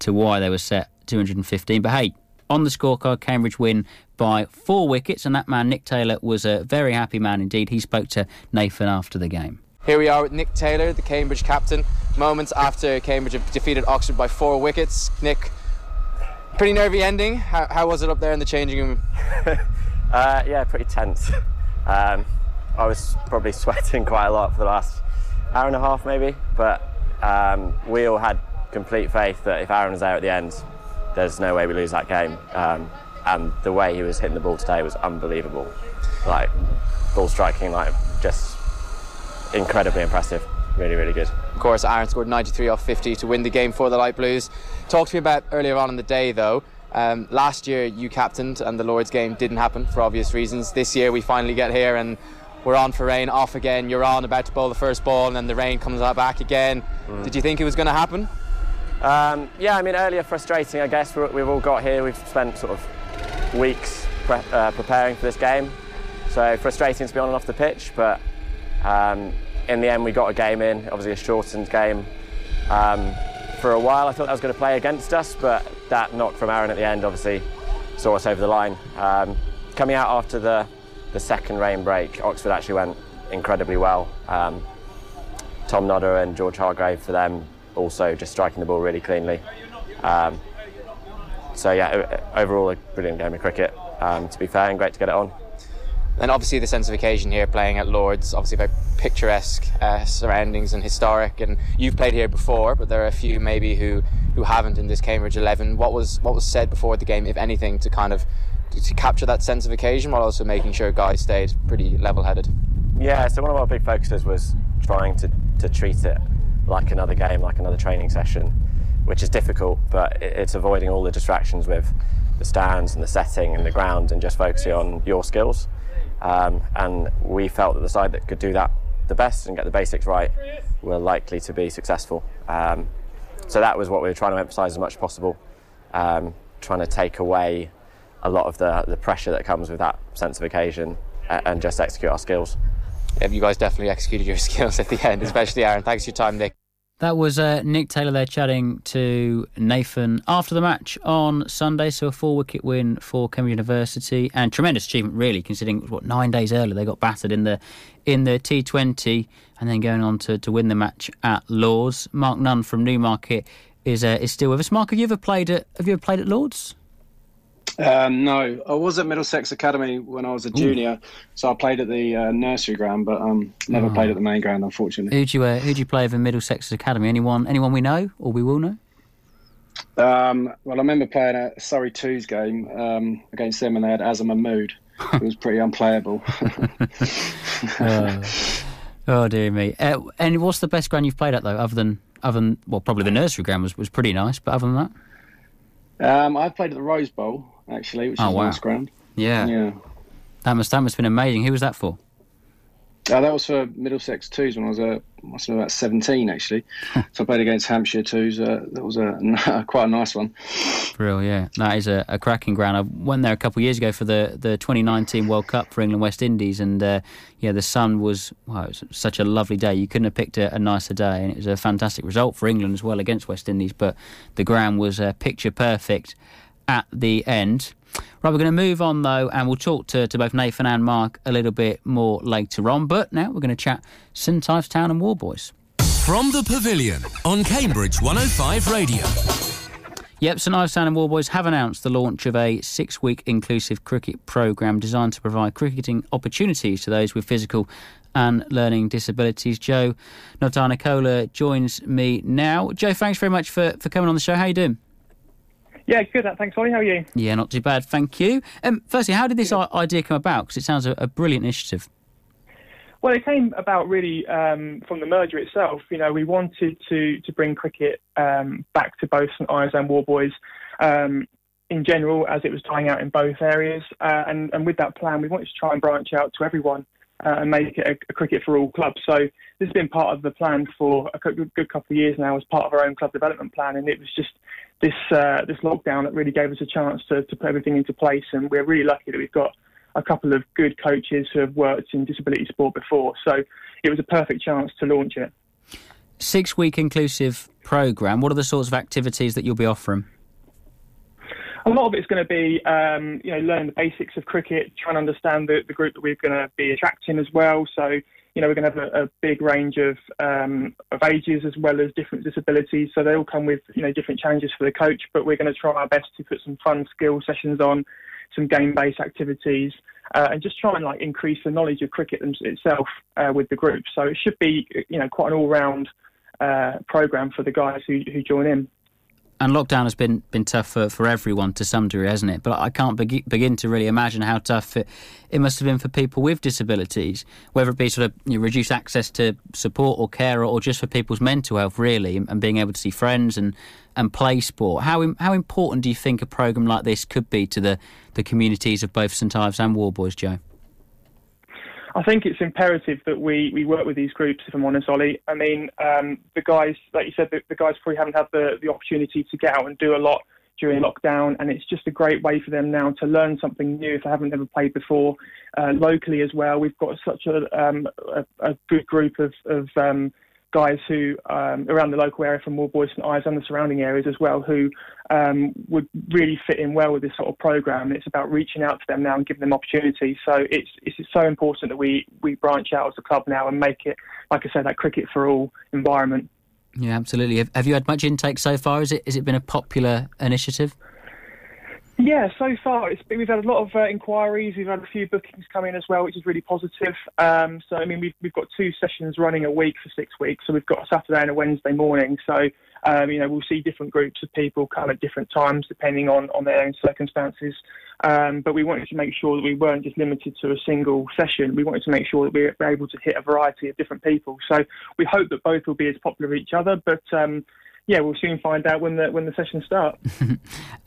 to why they were set 215. But hey, on the scorecard, Cambridge win by four wickets, and that man Nick Taylor was a very happy man indeed. He spoke to Nathan after the game. Here we are with Nick Taylor, the Cambridge captain, moments after Cambridge have defeated Oxford by four wickets. Nick, pretty nervy ending. How, how was it up there in the changing room? Uh, yeah, pretty tense. Um, I was probably sweating quite a lot for the last hour and a half, maybe. But um, we all had complete faith that if Aaron was there at the end, there's no way we lose that game. Um, and the way he was hitting the ball today was unbelievable. Like ball striking, like just incredibly impressive. Really, really good. Of course, Aaron scored 93 off 50 to win the game for the Light Blues. Talk to me about earlier on in the day, though. Um, last year you captained and the Lord's game didn't happen for obvious reasons. This year we finally get here and we're on for rain, off again. You're on, about to bowl the first ball, and then the rain comes out back again. Did you think it was going to happen? Um, yeah, I mean, earlier frustrating, I guess. We've all got here, we've spent sort of weeks pre- uh, preparing for this game. So frustrating to be on and off the pitch, but um, in the end, we got a game in, obviously a shortened game. Um, for a while, I thought that was going to play against us, but that knock from Aaron at the end obviously saw us over the line. Um, coming out after the, the second rain break, Oxford actually went incredibly well. Um, Tom Nodder and George Hargrave for them also just striking the ball really cleanly. Um, so yeah, overall a brilliant game of cricket. Um, to be fair, and great to get it on. And obviously the sense of occasion here, playing at Lords, obviously very picturesque uh, surroundings and historic. And you've played here before, but there are a few maybe who, who haven't in this Cambridge Eleven. What was what was said before the game, if anything, to kind of to capture that sense of occasion, while also making sure guys stayed pretty level-headed? Yeah, so one of our big focuses was trying to, to treat it like another game, like another training session, which is difficult, but it's avoiding all the distractions with the stands and the setting and the ground and just focusing on your skills. Um, and we felt that the side that could do that the best and get the basics right were likely to be successful. Um, so that was what we were trying to emphasise as much as possible, um, trying to take away a lot of the, the pressure that comes with that sense of occasion a- and just execute our skills. Yeah, you guys definitely executed your skills at the end, especially Aaron. Thanks for your time, Nick. That was uh, Nick Taylor there chatting to Nathan after the match on Sunday. So a four wicket win for Cambridge University and tremendous achievement, really, considering what nine days earlier they got battered in the in the T20 and then going on to, to win the match at Lords. Mark Nunn from Newmarket is uh, is still with us. Mark, have you ever played at Have you ever played at Lords? Um, no, I was at Middlesex Academy when I was a junior, so I played at the uh, nursery ground, but um, never Oh. played at the main ground, unfortunately. Who'd you uh, who'd you play over Middlesex Academy? Anyone anyone we know or we will know? Um, well, I remember playing a Surrey Twos game um, against them, and they had Azhar Mahmood. It was pretty unplayable. oh. oh, dear me. Uh, and what's the best ground you've played at though, other than other than well, probably the nursery ground was, was pretty nice, but other than that, um, I played at the Rose Bowl actually, which Oh, is a wow. nice ground. yeah, Yeah. that must that must have been amazing. Who was that for? Uh, that was for Middlesex Twos when I was uh, must have been about seventeen actually. so I played against Hampshire Twos. Uh, that was a quite a nice one. Real, yeah. That is a, a cracking ground. I went there a couple of years ago for the, the 2019 World Cup for England West Indies, and uh, yeah, the sun was wow, it was such a lovely day. You couldn't have picked a, a nicer day, and it was a fantastic result for England as well against West Indies. But the ground was uh, picture perfect at the end. Right, we're going to move on though, and we'll talk to, to both Nathan and Mark a little bit more later on. But now we're going to chat St Ives Town and Warboys. From the Pavilion on Cambridge 105 Radio. Yep, St Ives Town and Warboys have announced the launch of a six week inclusive cricket programme designed to provide cricketing opportunities to those with physical and learning disabilities. Joe Notarnicola joins me now. Joe, thanks very much for, for coming on the show. How are you doing? Yeah, good. Thanks, Ollie. How are you? Yeah, not too bad, thank you. Um, firstly, how did this i- idea come about? Because it sounds a, a brilliant initiative. Well, it came about really um, from the merger itself. You know, we wanted to to bring cricket um, back to both St Ives and Warboys um, in general, as it was dying out in both areas. Uh, and and with that plan, we wanted to try and branch out to everyone uh, and make it a, a cricket for all club. So this has been part of the plan for a good, couple of years now, as part of our own club development plan. And it was just this uh, this lockdown that really gave us a chance to, to put everything into place. And we're really lucky that we've got a couple of good coaches who have worked in disability sport before. So it was a perfect chance to launch it. Six week inclusive programme. What are the sorts of activities that you'll be offering? A lot of it's going to be, um, you know, learning the basics of cricket, trying to understand the, the group that we're going to be attracting as well. So, you know, we're going to have a, a big range of um, of ages as well as different disabilities. So they all come with, you know, different challenges for the coach. But we're going to try our best to put some fun skill sessions on, some game-based activities, uh, and just try and like increase the knowledge of cricket itself uh, with the group. So it should be, you know, quite an all-round uh, program for the guys who, who join in. And lockdown has been been tough for, for everyone to some degree, hasn't it? But I can't begi- begin to really imagine how tough it, it must have been for people with disabilities, whether it be sort of you know, reduced access to support or care, or, just for people's mental health, really, and, and being able to see friends and, and play sport. How how important do you think a program like this could be to the, the communities of both St Ives and Warboys, Joe? I think it's imperative that we, we work with these groups, if I'm honest, Ollie. I mean, um, the guys, like you said, the, the guys probably haven't had the, the opportunity to get out and do a lot during lockdown, and it's just a great way for them now to learn something new if they haven't ever played before. Uh, locally as well, we've got such a, um, a, a good group of, of um, guys who um, around the local area from Warboys and Eyes and the surrounding areas as well, who um, would really fit in well with this sort of program. It's about reaching out to them now and giving them opportunities. So it's it's so important that we we branch out as a club now and make it, like I said, that cricket for all environment. Yeah, absolutely. Have, have you had much intake so far? Is it has it been a popular initiative? Yeah, so far it's been, we've had a lot of uh, inquiries. We've had a few bookings come in as well, which is really positive. Um, so I mean, we've we've got two sessions running a week for six weeks. So we've got a Saturday and a Wednesday morning. So um, you know, we'll see different groups of people come at different times depending on on their own circumstances. Um, but we wanted to make sure that we weren't just limited to a single session. We wanted to make sure that we were able to hit a variety of different people. So we hope that both will be as popular as each other, but. Yeah, we'll soon find out when the when the sessions start.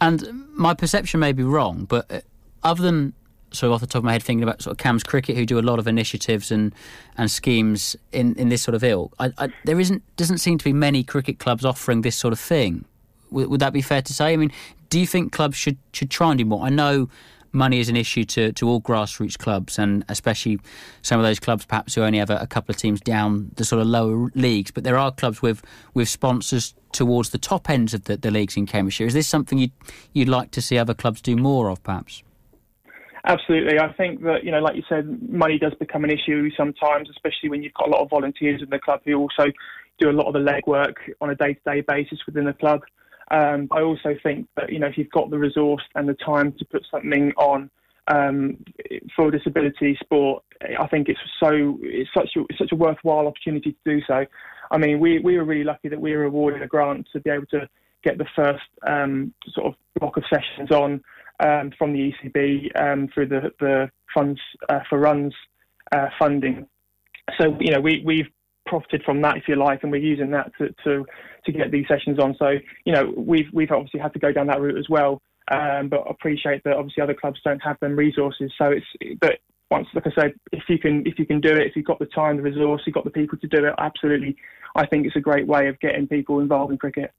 And my perception may be wrong, but uh, other than sort of off the top of my head thinking about sort of Cambs cricket, who do a lot of initiatives and, and schemes in, in this sort of ilk, I, I, there isn't doesn't seem to be many cricket clubs offering this sort of thing. Would, would that be fair to say? I mean, do you think clubs should should try and do more? I know money is an issue to, to all grassroots clubs, and especially some of those clubs perhaps who only have a, a couple of teams down the sort of lower leagues. But there are clubs with, with sponsors towards the top ends of the, the leagues in Cambridgeshire. Is this something you'd, you'd like to see other clubs do more of, perhaps? Absolutely. I think that, you know, like you said, money does become an issue sometimes, especially when you've got a lot of volunteers in the club who also do a lot of the legwork on a day to day basis within the club. Um, I also think that you know if you've got the resource and the time to put something on um, for disability sport, I think it's so it's such a, it's such a worthwhile opportunity to do so. I mean, we we were really lucky that we were awarded a grant to be able to get the first um, sort of block of sessions on um, from the ECB um, through the the funds uh, for runs uh, funding. So you know we we've profited from that, if you like, and we're using that to, to, to get these sessions on. So, you know, we've, we've obviously had to go down that route as well, um, but appreciate that obviously other clubs don't have them resources. So it's, but once, like I said, if you can, if you can do it, if you've got the time, the resource, you've got the people to do it, absolutely. I think it's a great way of getting people involved in cricket.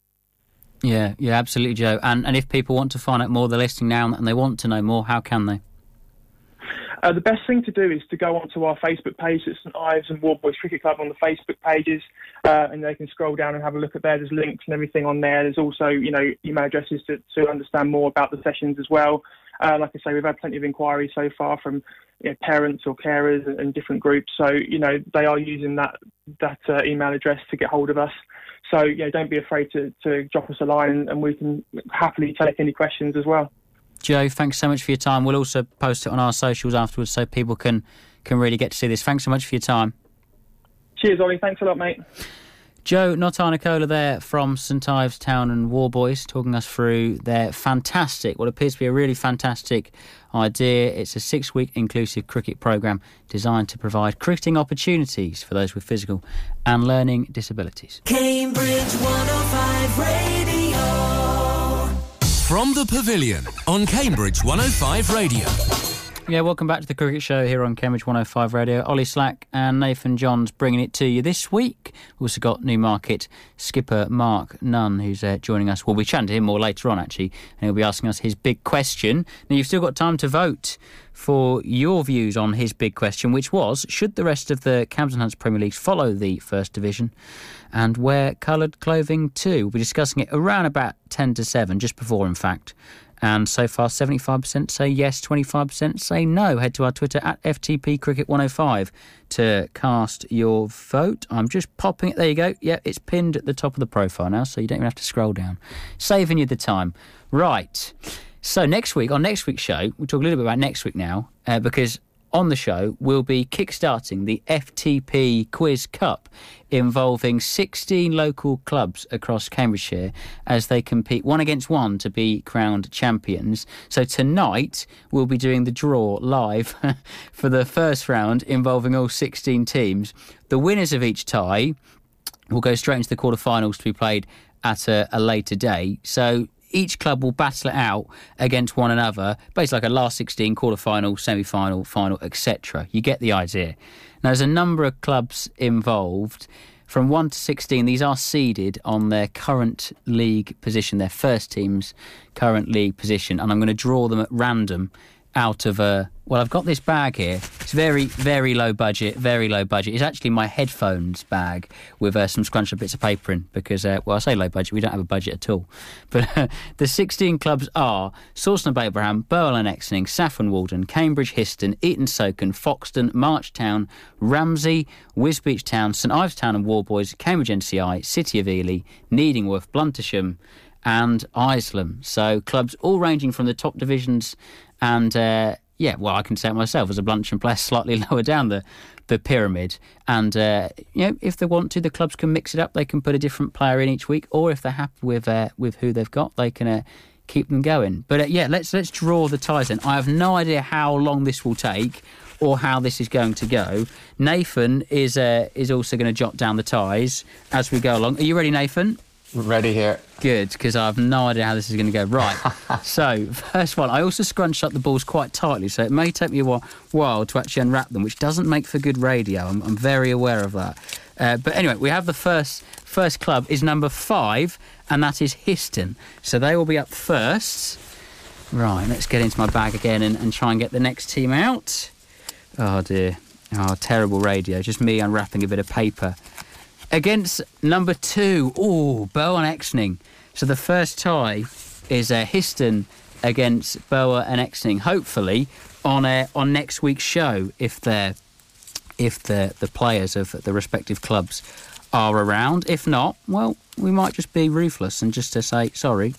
Yeah, yeah, absolutely, Joe. And and if people want to find out more, they're listening now and they want to know more, how can they? Uh, the best thing to do is to go onto our Facebook page at St Ives and Warboys Cricket Club on the Facebook pages, uh, and they can scroll down and have a look at there. There's links and everything on there. There's also, you know, email addresses to, to understand more about the sessions as well. Uh, like I say, we've had plenty of inquiries so far from you know, parents or carers and, and, different groups. So, you know, they are using that that uh, email address to get hold of us. So, you know, don't be afraid to, to drop us a line and we can happily take any questions as well. Joe, thanks so much for your time. We'll also post it on our socials afterwards so people can, can really get to see this. Thanks so much for your time. Cheers, Ollie. Thanks a lot, mate. Joe Notarnicola there from St Ives Town and Warboys talking us through their fantastic, what appears to be a really fantastic idea. It's a six week inclusive cricket programme designed to provide cricketing opportunities for those with physical and learning disabilities. Cambridge 105 Radio. From the Pavilion on Cambridge 105 Radio. Yeah, welcome back to the Cricket Show here on Cambridge 105 Radio. Ollie Slack and Nathan Johns bringing it to you this week. We've also got Newmarket skipper Mark Nunn, who's uh, joining us. We'll be chatting to him more later on, actually, and he'll be asking us his big question. Now, you've still got time to vote for your views on his big question, which was should the rest of the Cambs and Hunts Premier Leagues follow the First Division and wear coloured clothing too? We'll be discussing it around about 10 to 7, just before, in fact. And so far, 75% say yes, 25% say no. Head to our Twitter at FTP Cricket 105 to cast your vote. I'm just popping it. There you go. Yeah, it's pinned at the top of the profile now, so you don't even have to scroll down. Saving you the time. Right. So next week, on next week's show, we'll talk a little bit about next week now, uh, because on the show we'll be kickstarting the FTP Quiz Cup involving 16 local clubs across Cambridgeshire as they compete one against one to be crowned champions. So tonight we'll be doing the draw live for the first round involving all 16 teams. The winners of each tie will go straight into the quarterfinals to be played at a, a later date. So each club will battle it out against one another, basically like a last 16, quarter final, semi final, final, etc. You get the idea. Now, there's a number of clubs involved. From 1 to 16, these are seeded on their current league position, their first team's current league position, and I'm going to draw them at random out of a well, I've got this bag here. It's very, very low budget, very low budget. It's actually my headphones bag with uh, some scrunched up bits of paper in because, uh, well, I say low budget, we don't have a budget at all. But uh, the 16 clubs are Sawston Babraham, Burwell and Exning, Saffron Walden, Cambridge Histon, Eaton Socon, Foxton, March Town, Ramsey, Wisbech Town, St Ives Town and Warboys, Cambridge NCI, City of Ely, Needingworth, Bluntisham, and Isleham. So clubs all ranging from the top divisions and uh, yeah, well, I can say it myself as a Bluntisham player, slightly lower down the the pyramid. And uh, you know, if they want to, the clubs can mix it up. They can put a different player in each week, or if they're happy with uh, with who they've got, they can uh, keep them going. But uh, yeah, let's let's draw the ties. In I have no idea how long this will take. Or how this is going to go. Nathan is uh, is also going to jot down the ties as we go along. Are you ready, Nathan? Ready here. Good, because I have no idea how this is going to go. Right. so, first one, I also scrunched up the balls quite tightly, so it may take me a while to actually unwrap them, which doesn't make for good radio. I'm, I'm very aware of that. Uh, but anyway, we have the first first club is number five, and that is Histon. So they will be up first. Right, let's get into my bag again and, and try and get the next team out. Oh dear. Oh, terrible radio. Just me unwrapping a bit of paper against number two, oh, Burwell and Exning. So the first tie is uh, Histon against Burwell and Exning. Hopefully on uh, on next week's show, if they're if the the players of the respective clubs are around. If not, well, we might just be ruthless and just to say sorry.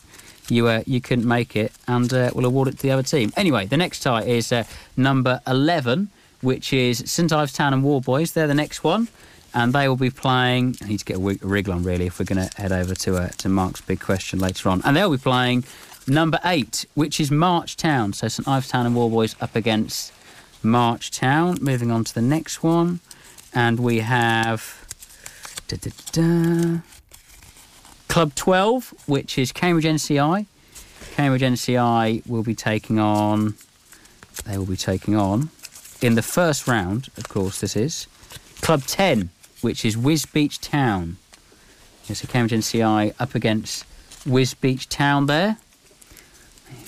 You, uh, you couldn't make it, and uh, we'll award it to the other team. Anyway, the next tie is uh, number 11, which is St Ives Town and Warboys. They're the next one, and they will be playing. I need to get a, wriggle on really if we're going to head over to uh, to Mark's big question later on, and they'll be playing number eight, which is March Town. So St Ives Town and Warboys up against March Town. Moving on to the next one, and we have da, da, da, Club 12, which is Cambridge NCI. Cambridge NCI will be taking on. They will be taking on in the first round. Of course, this is Club 10, which is Wisbech Town. It's a Cambridge NCI up against Wisbech Town there.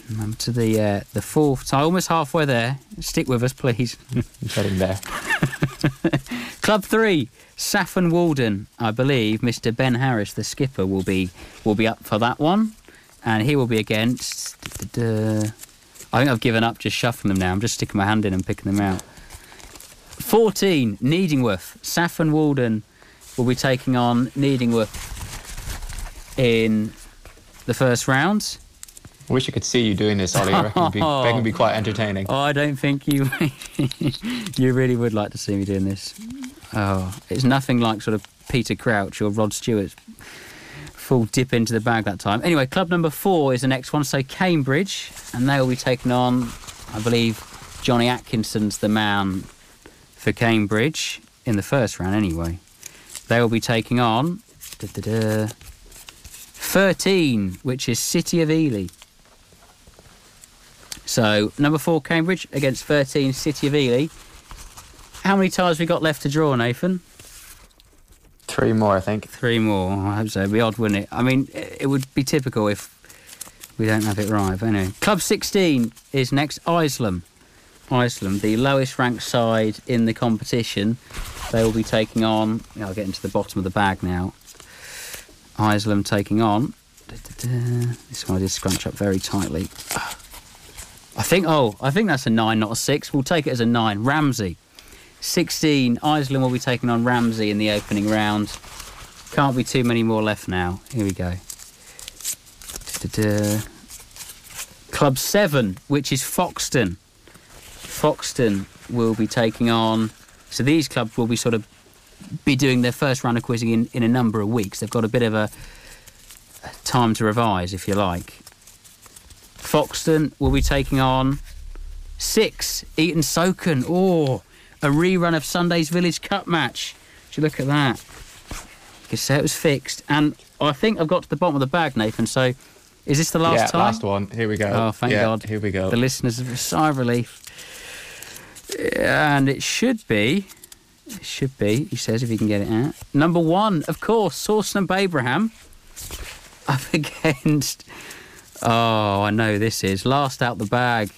Remember to the uh, the fourth. So almost halfway there. Stick with us, please. Getting there. Club three, Saffron Walden. I believe Mr. Ben Harris, the skipper, will be will be up for that one, and he will be against. I think I've given up just shuffling them now. I'm just sticking my hand in and picking them out. 14, Needingworth. Saffron Walden will be taking on Needingworth in the first round. I wish I could see you doing this, Ollie. I reckon be, that can be quite entertaining. Oh, I don't think you you really would like to see me doing this. Oh, it's nothing like sort of Peter Crouch or Rod Stewart's full dip into the bag that time. Anyway, club number four is the next one, so Cambridge, and they will be taking on, I believe, Johnny Atkinson's the man for Cambridge in the first round. Anyway, they will be taking on da, da, da, 13, which is City of Ely. So number four, Cambridge against 13, City of Ely. How many ties we got left to draw, Nathan? Three more, I think. Three more. I hope so. It'd be odd, wouldn't it? I mean, it would be typical if we don't have it right. But anyway, Club 16 is next. Isleham. Isleham, the lowest ranked side in the competition. They will be taking on. I'll get into the bottom of the bag now. Isleham taking on. da-da-da. This one I did scrunch up very tightly. I think. Oh, I think that's a nine, not a six. We'll take it as a nine. Ramsey. 16. Isleham will be taking on Ramsey in the opening round. Can't be too many more left now. Here we go. Club 7, which is Foxton. Foxton will be taking on. So these clubs will be sort of be doing their first round of quizzing in, in a number of weeks. They've got a bit of a, a time to revise, if you like. Foxton will be taking on six Eaton Socon. Oh, a rerun of Sunday's Village Cup match. Would you look at that? You can say it was fixed. And I think I've got to the bottom of the bag, Nathan. So is this the last time? yeah, time? last one. Here we go. Oh, thank Yeah, God. Here we go. The listeners have a sigh of relief. And it should be, it should be, he says, if he can get it out. Number one, of course, Sawston and Babraham up against, oh, I know this is, last out the bag.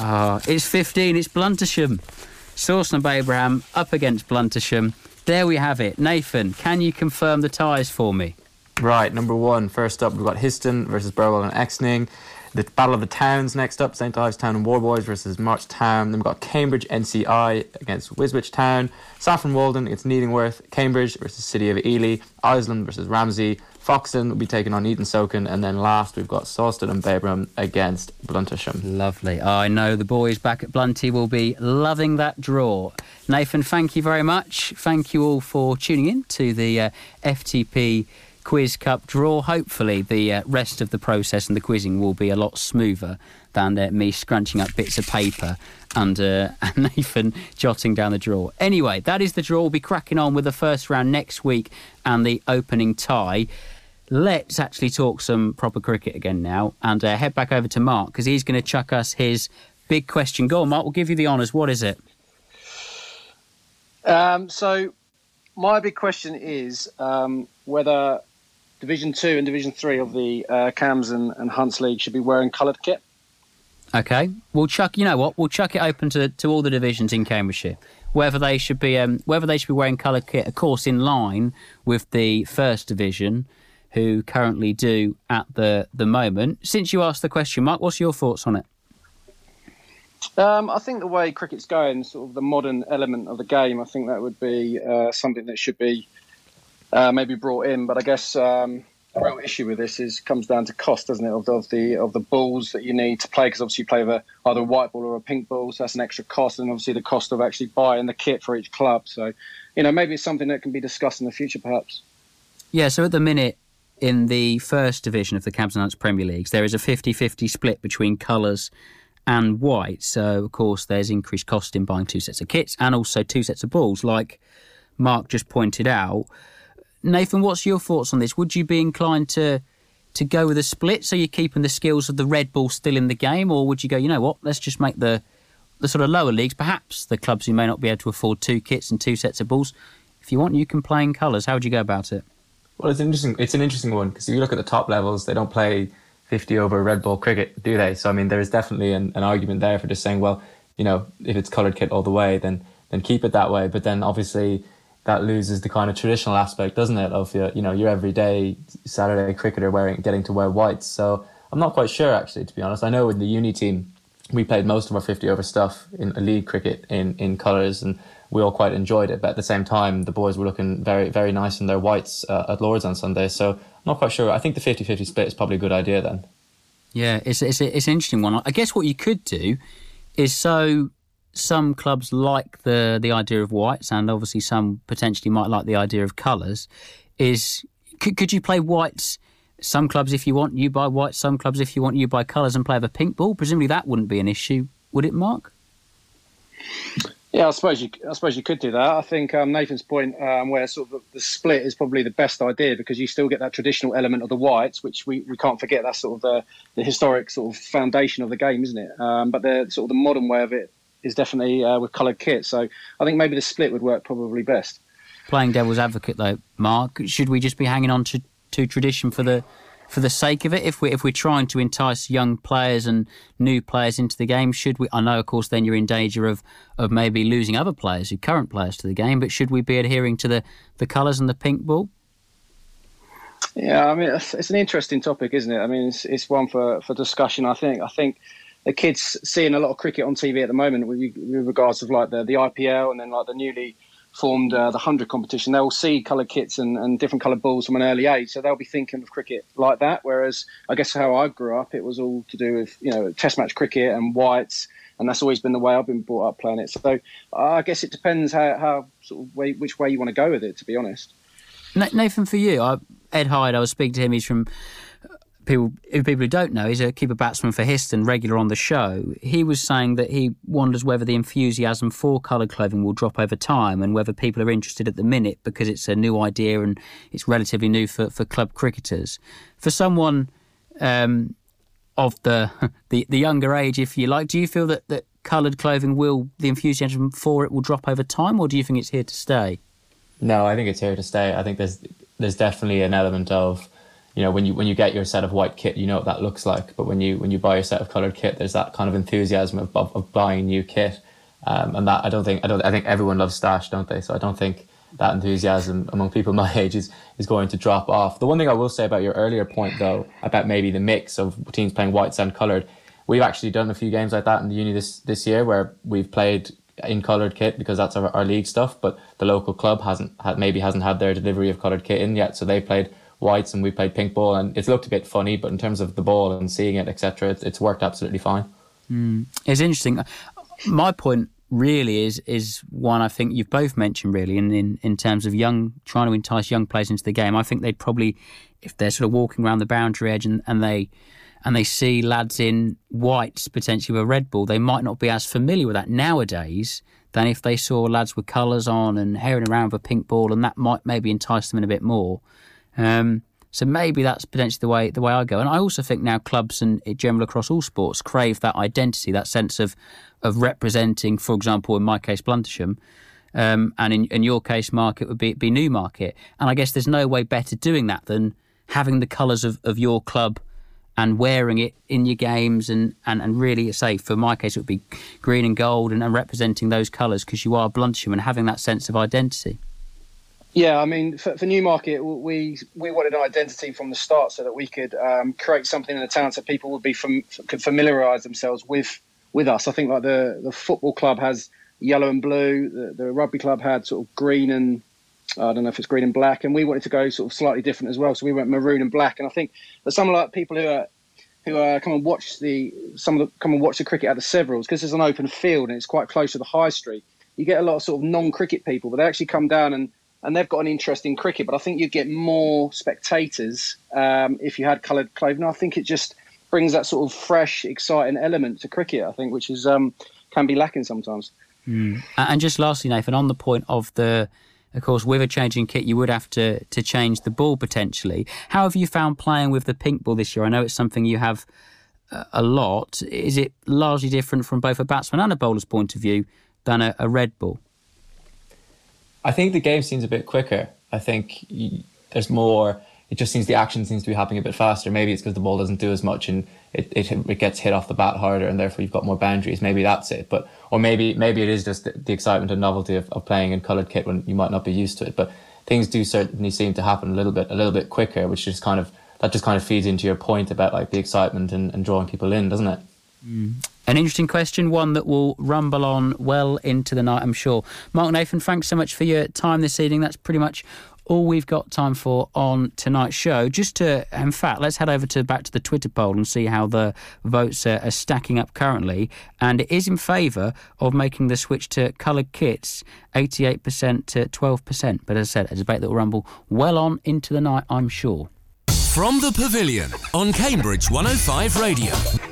Oh, it's 15, it's Bluntisham. Sawston Babraham up against Bluntisham. There we have it. Nathan, can you confirm the ties for me? Right, number one. First up, we've got Histon versus Burwell and Exning. The Battle of the Towns next up, St. Ives Town and Warboys versus March Town. Then we've got Cambridge NCI against Wisbech Town. Saffron Walden against Needingworth. Cambridge versus City of Ely. Isleham versus Ramsey. Foxton will be taking on Eaton Socon. And then last, we've got Sawston and Babraham against Bluntisham. Lovely. I know the boys back at Blunty will be loving that draw. Nathan, thank you very much. Thank you all for tuning in to the uh, FTP Quiz Cup draw. Hopefully, the uh, rest of the process and the quizzing will be a lot smoother than uh, me scrunching up bits of paper and, uh, and Nathan jotting down the draw. Anyway, that is the draw. We'll be cracking on with the first round next week and the opening tie. Let's actually talk some proper cricket again now and uh, head back over to Mark because he's going to chuck us his big question. Go on, Mark. We'll give you the honours. What is it? Um, so, my big question is um, whether Division Two and Division Three of the uh, Cambs and, and Hunts League should be wearing coloured kit. Okay, we'll chuck. You know what? We'll chuck it open to, to all the divisions in Cambridgeshire. Whether they should be um, whether they should be wearing coloured kit, of course, in line with the first division, who currently do at the the moment. Since you asked the question, Mark, what's your thoughts on it? Um, I think the way cricket's going, sort of the modern element of the game, I think that would be uh, something that should be uh, maybe brought in. But I guess um, the real issue with this is comes down to cost, doesn't it? Of the of the, of the balls that you need to play, because obviously you play with either a white ball or a pink ball, so that's an extra cost, and obviously the cost of actually buying the kit for each club. So, you know, maybe it's something that can be discussed in the future, perhaps. Yeah, so at the minute, in the first division of the Cambs and Hunts Premier Leagues, there is a 50 50 split between colours and white. So, of course, there's increased cost in buying two sets of kits and also two sets of balls, like Mark just pointed out. Nathan, what's your thoughts on this? Would you be inclined to to go with a split so you're keeping the skills of the red ball still in the game, or would you go, you know what, let's just make the the sort of lower leagues, perhaps the clubs who may not be able to afford two kits and two sets of balls, if you want, you can play in colours. How would you go about it? Well, it's interesting. It's an interesting one because if you look at the top levels, they don't play 50 over red ball cricket, do they? So I mean, there is definitely an, an argument there for just saying, well, you know, if it's coloured kit all the way, then then keep it that way. But then obviously that loses the kind of traditional aspect, doesn't it, of your, you know your everyday Saturday cricketer wearing getting to wear whites. So I'm not quite sure actually, to be honest. I know in the uni team we played most of our 50 over stuff in league cricket in in colours and we all quite enjoyed it. But at the same time, the boys were looking very very nice in their whites uh, at Lords on Sunday. So I'm not quite sure. I think the 50-50 split is probably a good idea then. Yeah, it's it's it's an interesting one. I guess what you could do is so some clubs like the the idea of whites, and obviously some potentially might like the idea of colours. Is could, could you play whites? Some clubs, if you want, you buy whites. Some clubs, if you want, you buy colours and play with a pink ball. Presumably, that wouldn't be an issue, would it, Mark? Yeah, I suppose you. I suppose you could do that. I think um, Nathan's point, um, where sort of the split is probably the best idea because you still get that traditional element of the whites, which we, we can't forget. That's sort of the, the historic sort of foundation of the game, isn't it? Um, but the sort of the modern way of it is definitely uh, with coloured kit. So I think maybe the split would work probably best. Playing devil's advocate, though, Mark, should we just be hanging on to, to tradition for the for the sake of it? If we if we're trying to entice young players and new players into the game, should we? I know, of course, then you're in danger of of maybe losing other players, who current players, to the game. But should we be adhering to the the colours and the pink ball? Yeah, I mean, it's, it's an interesting topic, isn't it? I mean, it's, it's one for, for discussion. I think. I think the kids seeing a lot of cricket on TV at the moment with, with regards of like the, the IPL and then like the newly formed uh, the 100 competition, they'll see coloured kits and, and different coloured balls from an early age. So they'll be thinking of cricket like that. Whereas I guess how I grew up, it was all to do with, you know, test match cricket and whites. And that's always been the way I've been brought up playing it. So uh, I guess it depends how, how sort of way, which way you want to go with it, to be honest. Nathan, for you, I, Ed Hyde, I was speaking to him. He's from people people who don't know, he's a keeper batsman for Histon, regular on the show. He was saying that he wonders whether the enthusiasm for coloured clothing will drop over time and whether people are interested at the minute because it's a new idea and it's relatively new for, for club cricketers. For someone um, of the, the the younger age, if you like, do you feel that, that coloured clothing will the enthusiasm for it will drop over time, or do you think it's here to stay? No, I think it's here to stay. I think there's there's definitely an element of you know when you when you get your set of white kit you know what that looks like. But when you when you buy a set of colored kit there's that kind of enthusiasm of, of, of buying new kit. Um, and that I don't think I don't I think everyone loves stash don't they? So I don't think that enthusiasm among people my age is is going to drop off. The one thing I will say about your earlier point though about maybe the mix of teams playing whites and colored we've actually done a few games like that in the uni this this year where we've played in coloured kit because that's our, our league stuff but the local club hasn't had, maybe hasn't had their delivery of coloured kit in yet. So they played whites and we played pink ball and it's looked a bit funny but in terms of the ball and seeing it etc it's, it's worked absolutely fine. Mm. it's interesting. My point really is is one I think you've both mentioned really in, in in terms of young trying to entice young players into the game. I think they'd probably if they're sort of walking around the boundary edge and, and they and they see lads in whites potentially with a red ball they might not be as familiar with that nowadays than if they saw lads with colours on and herring around with a pink ball and that might maybe entice them in a bit more um, so maybe that's potentially the way the way I go. And I also think now clubs and general across all sports crave that identity, that sense of of representing, for example, in my case, Bluntisham. Um, and in, in your case, Mark, it would be, be Newmarket. And I guess there's no way better doing that than having the colours of, of your club and wearing it in your games and, and, and really say for my case it would be green and gold and, and representing those colours because you are Bluntisham and having that sense of identity. Yeah, I mean, for, for Newmarket, we we wanted an identity from the start so that we could um, create something in the town so people would be from, could familiarise themselves with with us. I think like the the football club has yellow and blue. The, the rugby club had sort of green and I don't know if it's green and black, and we wanted to go sort of slightly different as well. So we went maroon and black. And I think that some like people who are who uh, come and watch the some of the come and watch the cricket at the Severals because it's an open field and it's quite close to the high street. You get a lot of sort of non-cricket people, but they actually come down and and they've got an interest in cricket. But I think you'd get more spectators um, if you had coloured clothing. I think it just brings that sort of fresh, exciting element to cricket. I think, which is um, can be lacking sometimes. Mm. And just lastly, Nathan, on the point of the, of course, with a changing kit, you would have to to change the ball potentially. How have you found playing with the pink ball this year? I know it's something you have uh, a lot. Is it largely different from both a batsman and a bowler's point of view than a, a red ball? I think the game seems a bit quicker. I think there's more it just seems the action seems to be happening a bit faster. Maybe it's because the ball doesn't do as much and it, it, it gets hit off the bat harder and therefore you've got more boundaries. Maybe that's it. But or maybe maybe it is just the, the excitement and novelty of, of playing in coloured kit when you might not be used to it. But things do certainly seem to happen a little bit a little bit quicker, which just kind of that just kind of feeds into your point about like the excitement and, and drawing people in, doesn't it? Mm. An interesting question, one that will rumble on well into the night, I'm sure. Mark Nathan, thanks so much for your time this evening. That's pretty much all we've got time for on tonight's show. Just to, in fact, let's head over to back to the Twitter poll and see how the votes are, are stacking up currently. And it is in favour of making the switch to coloured kits, 88% to 12%. But as I said, a debate that will rumble well on into the night, I'm sure. From the Pavilion on Cambridge 105 Radio.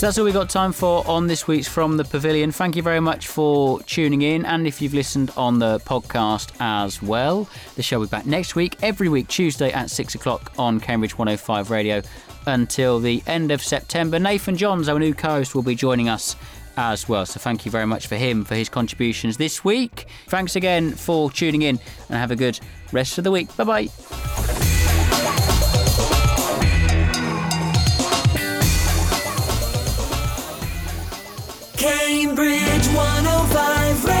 So that's all we've got time for on this week's From the Pavilion. Thank you very much for tuning in. And if you've listened on the podcast as well, the show will be back next week, every week, Tuesday at 6 o'clock on Cambridge 105 Radio until the end of September. Nathan Johns, our new co host, will be joining us as well. So thank you very much for him for his contributions this week. Thanks again for tuning in and have a good rest of the week. Bye bye. Cambridge 105